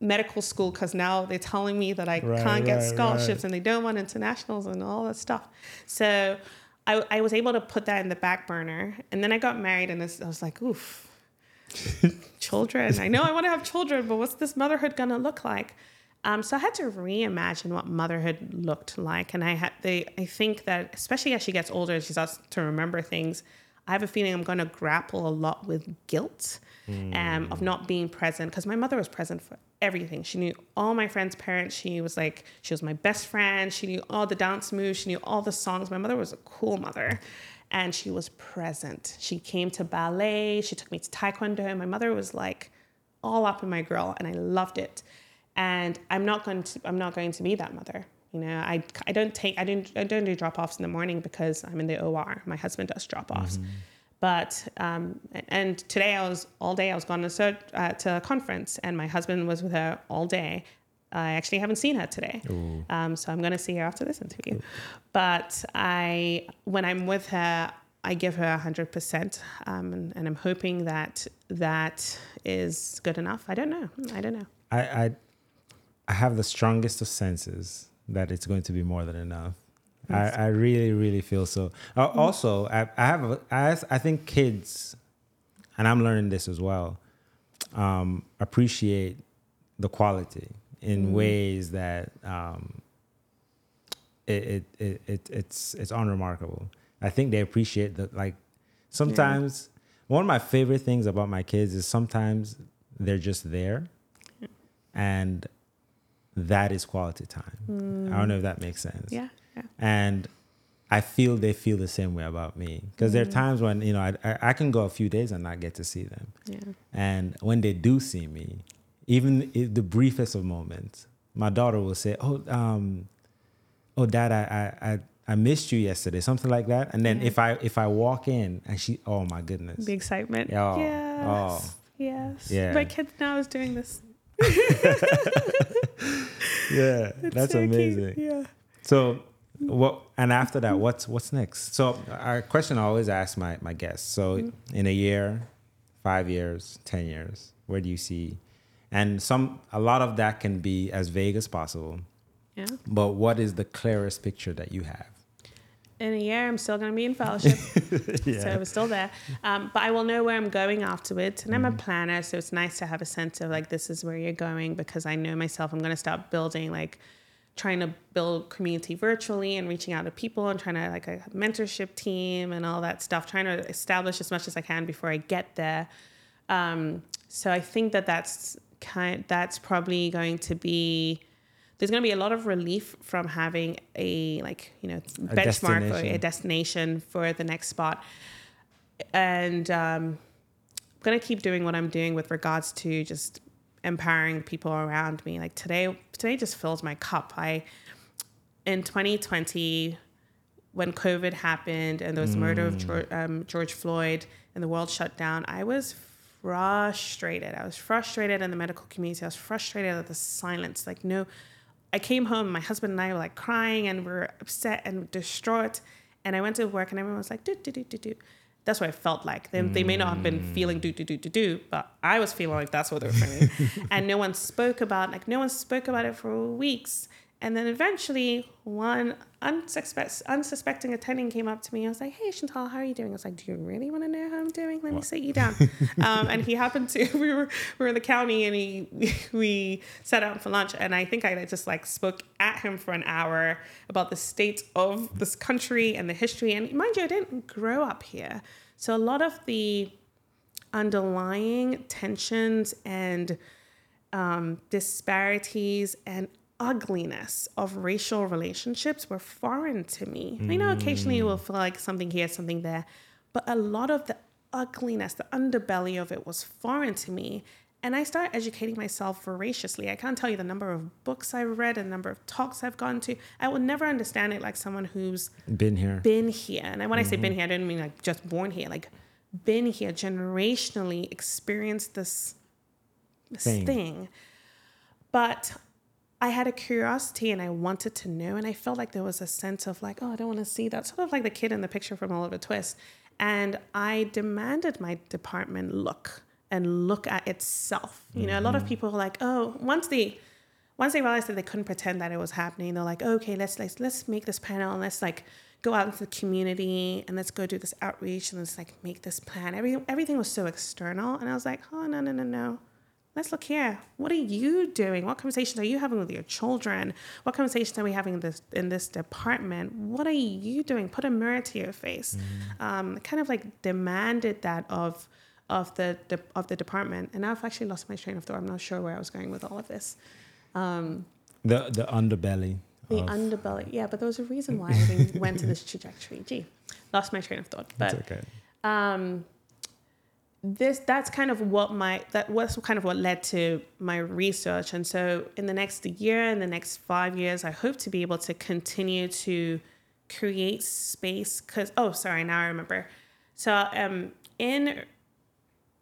medical school because now they're telling me that I Right, can't get right, scholarships right. and they don't want internationals and all that stuff. So I, I was able to put that in the back burner, and then I got married, and I was like, oof, children. I know I want to have children, but what's this motherhood going to look like? Um, so I had to reimagine what motherhood looked like, and I had the. I think that especially as she gets older, she starts to remember things. I have a feeling I'm going to grapple a lot with guilt um, of not being present because my mother was present for everything. She knew all my friends' parents. She was like, she was my best friend. She knew all the dance moves. She knew all the songs. My mother was a cool mother and she was present. She came to ballet. She took me to taekwondo. My mother was like all up in my girl and I loved it. And I'm not going to, I'm not going to be that mother. You know, I, I don't take, I don't, I don't do drop offs in the morning because I'm in the OR. My husband does drop offs. But um, and today I was all day I was gone to sur- uh, to a conference and my husband was with her all day. I actually haven't seen her today, um, so I'm going to see her after this interview. But I, when I'm with her, I give her hundred percent, um, and, and I'm hoping that that is good enough. I don't know. I don't know. I, I I have the strongest of senses that it's going to be more than enough. I, I really, really feel so. Uh, also, I, I have, a, I, I think kids, and I'm learning this as well, um, appreciate the quality in ways that um, it, it, it, it it's it's unremarkable. I think they appreciate that. Like sometimes, one of my favorite things about my kids is sometimes they're just there, and that is quality time. I don't know if that makes sense. Yeah. Yeah. and I feel they feel the same way about me because there are times when you know I, I I can go a few days and not get to see them, Yeah. and when they do see me, even the briefest of moments, my daughter will say, "Oh, um, oh, Dad, I I I, I missed you yesterday," something like that. And then Yeah. if I if I walk in and she, oh my goodness, The excitement. Oh, yes. oh. Yes. Yeah. My kid now is doing this. yeah, It's that's so cute. amazing. Yeah. So what and after that, what's what's next? So our question I always ask my my guests. So Mm-hmm. in a year, five years, ten years, where do you see? And some a lot of that can be as vague as possible. Yeah. But what is the clearest picture that you have? In a year, I'm still going to be in fellowship. So I'm still there. Um, but I will know where I'm going afterwards. And I'm a planner. So it's nice to have a sense of like, this is where you're going because I know myself. I'm going to start building, like, trying to build community virtually and reaching out to people and trying to, like, a mentorship team and all that stuff, trying to establish as much as I can before I get there. Um, so I think that that's kind, that's probably going to be, there's going to be a lot of relief from having a like you know benchmark or a destination. destination for the next spot and um, i'm going to keep doing what i'm doing with regards to just empowering people around me. Like today today just fills my cup. I in 2020 when covid happened and there was the murder of george, um, george floyd and the world shut down i was frustrated. I was frustrated in the medical community. I was frustrated at the silence. Like no I came home, my husband and I were like crying and we are upset and distraught. And I went to work and everyone was like, do, do, do, do, do. That's what it felt like. They, they may not have been mm. feeling do, do, do, do, do, but I was feeling like that's what they were feeling. and no one spoke about, like, no one spoke about it for weeks. And then eventually, one unsuspect, unsuspecting attending came up to me. I was like, "Hey, Chantal, how are you doing?" I was like, "Do you really want to know how I'm doing? Let me sit you down." um, and he happened to. We were we were in the county, and he we sat down for lunch. And I think I just like spoke at him for an hour about the state of this country and the history. And mind you, I didn't grow up here, so a lot of the underlying tensions and um, disparities and ugliness of racial relationships were foreign to me. I know hmm. occasionally you will feel like something here, something there, but a lot of the ugliness, the underbelly of it was foreign to me. And I started educating myself voraciously. I can't tell you the number of books I've read and the number of talks I've gone to. I will never understand it like someone who's Been here. been here. And when I say been mm-hmm. here, I don't mean like just born here, like been here, generationally experienced this, this Thing. thing. But I had a curiosity and I wanted to know. And I felt like there was a sense of like, oh, I don't want to see that. Sort of like the kid in the picture from Oliver Twist. And I demanded my department look and look at itself. You know, a lot of mm-hmm. people are like, oh, once they once they realized that they couldn't pretend that it was happening, they're like, okay, let's let's let's make this panel and let's like go out into the community and let's go do this outreach and let's like make this plan. Every, everything was so external. And I was like, oh no, no, no, no. Let's look here. What are you doing? What conversations are you having with your children? What conversations are we having in this in this department? What are you doing? Put a mirror to your face. Um, kind of like demanded that of of the, the of the department. And now I've actually lost my train of thought. I'm not sure where I was going with all of this. Um, The the underbelly. the of- underbelly. Yeah, but there was a reason why I went to this trajectory. Gee, lost my train of thought. But It's okay. um, this that's kind of what my that was kind of what led to my research. And so in the next year and the next five years, I hope to be able to continue to create space. Because oh, sorry, now I remember. So um, in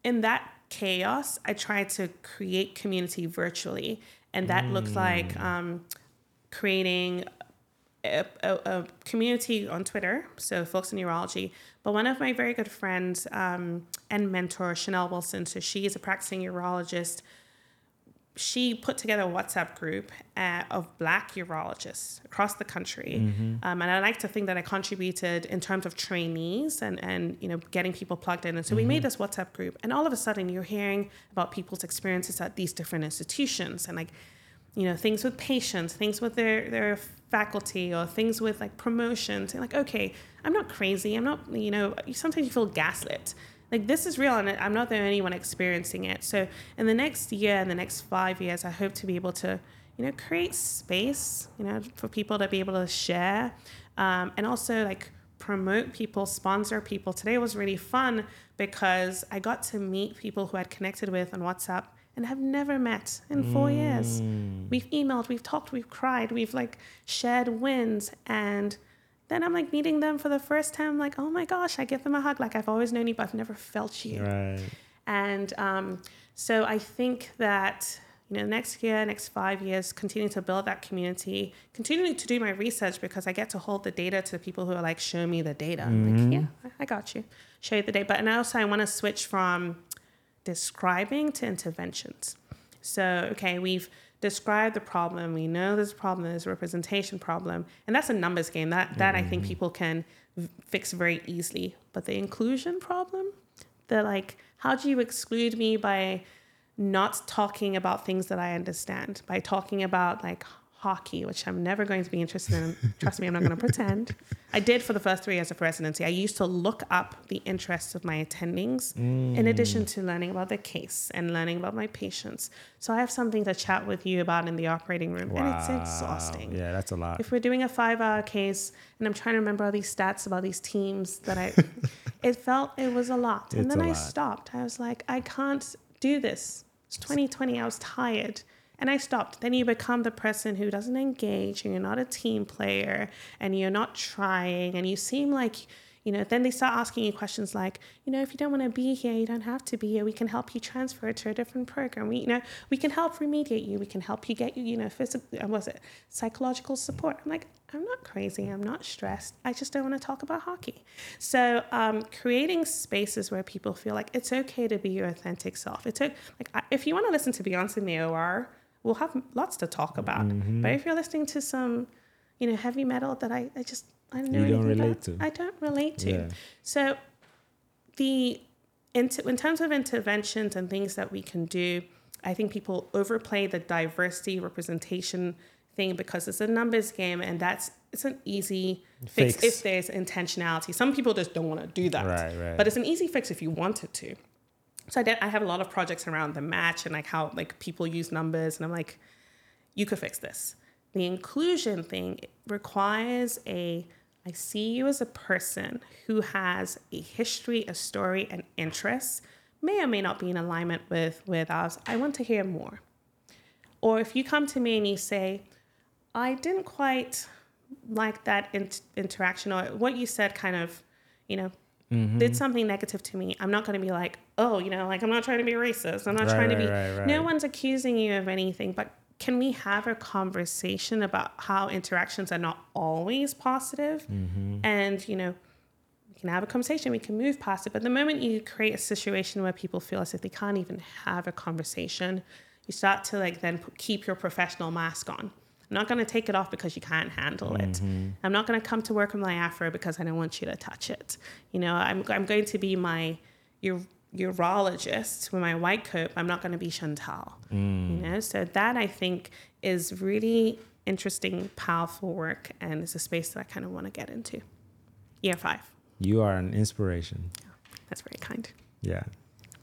in that chaos, I tried to create community virtually, and that looked like um, creating a, a, a community on Twitter, so folks in urology. But one of my very good friends um, and mentor, Chanel Wilson, so she is a practicing urologist. She put together a WhatsApp group uh, of Black urologists across the country, um, and I like to think that I contributed in terms of trainees and and you know getting people plugged in. And so we made this WhatsApp group, and all of a sudden you're hearing about people's experiences at these different institutions, and like you know, things with patients, things with their their faculty, or things with like promotions. And like, okay, I'm not crazy. I'm not, you know. Sometimes you feel gaslit. Like this is real, and I'm not the only one experiencing it. So in the next year, in the next five years, I hope to be able to, you know, create space, you know, for people to be able to share, um, and also like promote people, sponsor people. Today was really fun because I got to meet people who I'd connected with on WhatsApp and have never met in four mm. years. We've emailed, we've talked, we've cried, we've like shared wins. And then I'm like meeting them for the first time, like, oh my gosh, I give them a hug. Like I've always known you, but I've never felt you. Right. And um, so I think that you know, next year, next five years, continue to build that community, continue to do my research because I get to hold the data to the people who are like, show me the data. Mm-hmm. I'm like, yeah, I got you. Show you the data. But and also I want to switch from describing to interventions. So, okay, we've described the problem. We know there's a problem, there's a representation problem. And that's a numbers game. That that mm-hmm. I think mm-hmm. people can fix very easily. But the inclusion problem, the like, how do you exclude me by not talking about things that I understand, by talking about like hockey, which I'm never going to be interested in. Trust me, I'm not going to pretend. I did for the first three years of residency. I used to look up the interests of my attendings mm. in addition to learning about the case and learning about my patients. So I have something to chat with you about in the operating room. Wow. And it's exhausting. Yeah, that's a lot. If we're doing a five hour case and I'm trying to remember all these stats about these teams that I, it felt it was a lot. And it's then I lot. stopped. I was like, I can't do this it's 2020. I was tired and I stopped. Then you become the person who doesn't engage and you're not a team player and you're not trying and you seem like you know, then they start asking you questions like, you know, if you don't want to be here, you don't have to be here. We can help you transfer to a different program. We, you know, we can help remediate you. We can help you get you, you know, physical, uh, was it psychological support? I'm like, I'm not crazy. I'm not stressed. I just don't want to talk about hockey. So, um, creating spaces where people feel like it's okay to be your authentic self. It's okay, like if you want to listen to Beyonce in the OR, we'll have lots to talk about. Mm-hmm. But if you're listening to some, you know, heavy metal that I, I just I don't know you don't relate to. I don't relate to. Yeah. So the in terms of interventions and things that we can do, I think people overplay the diversity representation thing because it's a numbers game and that's it's an easy fix, fix if there's intentionality. Some people just don't want to do that. Right, right. But it's an easy fix if you wanted to. So I, did, I have a lot of projects around the match and like how like people use numbers and I'm like, you could fix this. The inclusion thing requires a I see you as a person who has a history, a story, and interests, may or may not be in alignment with, with us. I want to hear more. Or if you come to me and you say, I didn't quite like that in- interaction, or what you said kind of, you know, mm-hmm. did something negative to me, I'm not going to be like, oh, you know, like I'm not trying to be racist. I'm not right, trying to be. Right, right. No one's accusing you of anything, but can we have a conversation about how interactions are not always positive? Mm-hmm. And, you know, we can have a conversation, we can move past it. But the moment you create a situation where people feel as if they can't even have a conversation, you start to like then keep your professional mask on. I'm not going to take it off because you can't handle it. Mm-hmm. I'm not going to come to work with my afro because I don't want you to touch it. You know, I'm, I'm going to be my, your urologist with my white coat, I'm not going to be Chantal. Mm. You know, so that I think is really interesting, powerful work, and it's a space that I kind of want to get into. Year five. You are an inspiration. That's very kind. Yeah,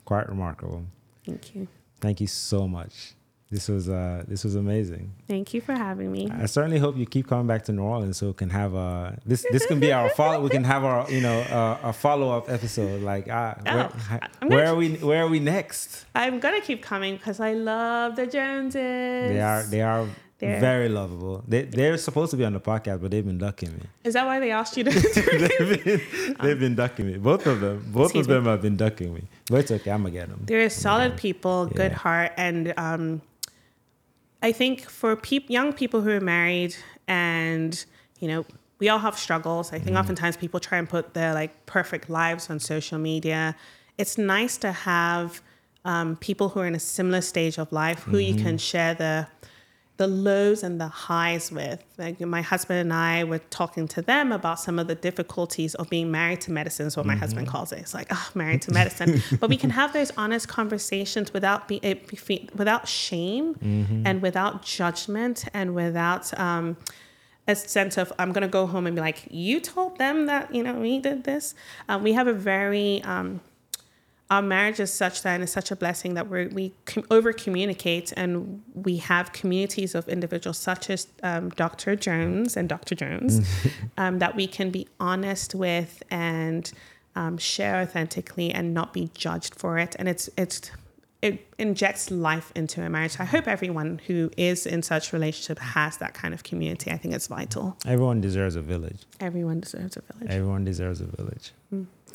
quite remarkable. Thank you. Thank you so much. This was uh this was amazing. Thank you for having me. I certainly hope you keep coming back to New Orleans so we can have a this this can be our follow we can have our you know uh, a follow up episode like uh, where, oh, where are we where are we next? I'm gonna keep coming because I love the Joneses. They are they are they're, very lovable. They they're supposed to be on the podcast, but they've been ducking me. Is that why they asked you to? they've been, they've been ducking me. Both of them. Both of them me. have been ducking me. But it's okay. I'm gonna get them. They're solid people, good heart, and um, I think for peop- young people who are married and, you know, we all have struggles. I think mm. oftentimes people try and put their like perfect lives on social media. It's nice to have um, people who are in a similar stage of life who mm-hmm. you can share the the lows and the highs with. Like my husband and I were talking to them about some of the difficulties of being married to medicine, is what my husband calls it. It's like, oh, married to medicine. but we can have those honest conversations without be, it, be without shame and without judgment and without um, a sense of I'm gonna go home and be like, you told them that you know we did this. Uh, we have a very um, our marriage is such that and it's such a blessing that we we com- over communicate and we have communities of individuals such as um, Dr. Jones and Dr. Jones um, that we can be honest with and um, share authentically and not be judged for it. And it's it's it injects life into a marriage. I hope everyone who is in such relationship has that kind of community. I think it's vital. Everyone deserves a village. Everyone deserves a village. Everyone deserves a village.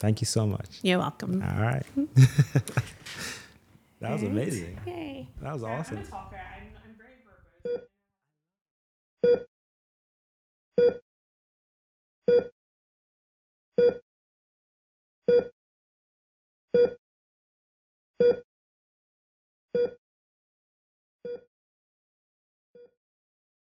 Thank you so much. You're welcome. All right. that was amazing. Yay. That was awesome. I'm a talker. I'm, I'm very verbose.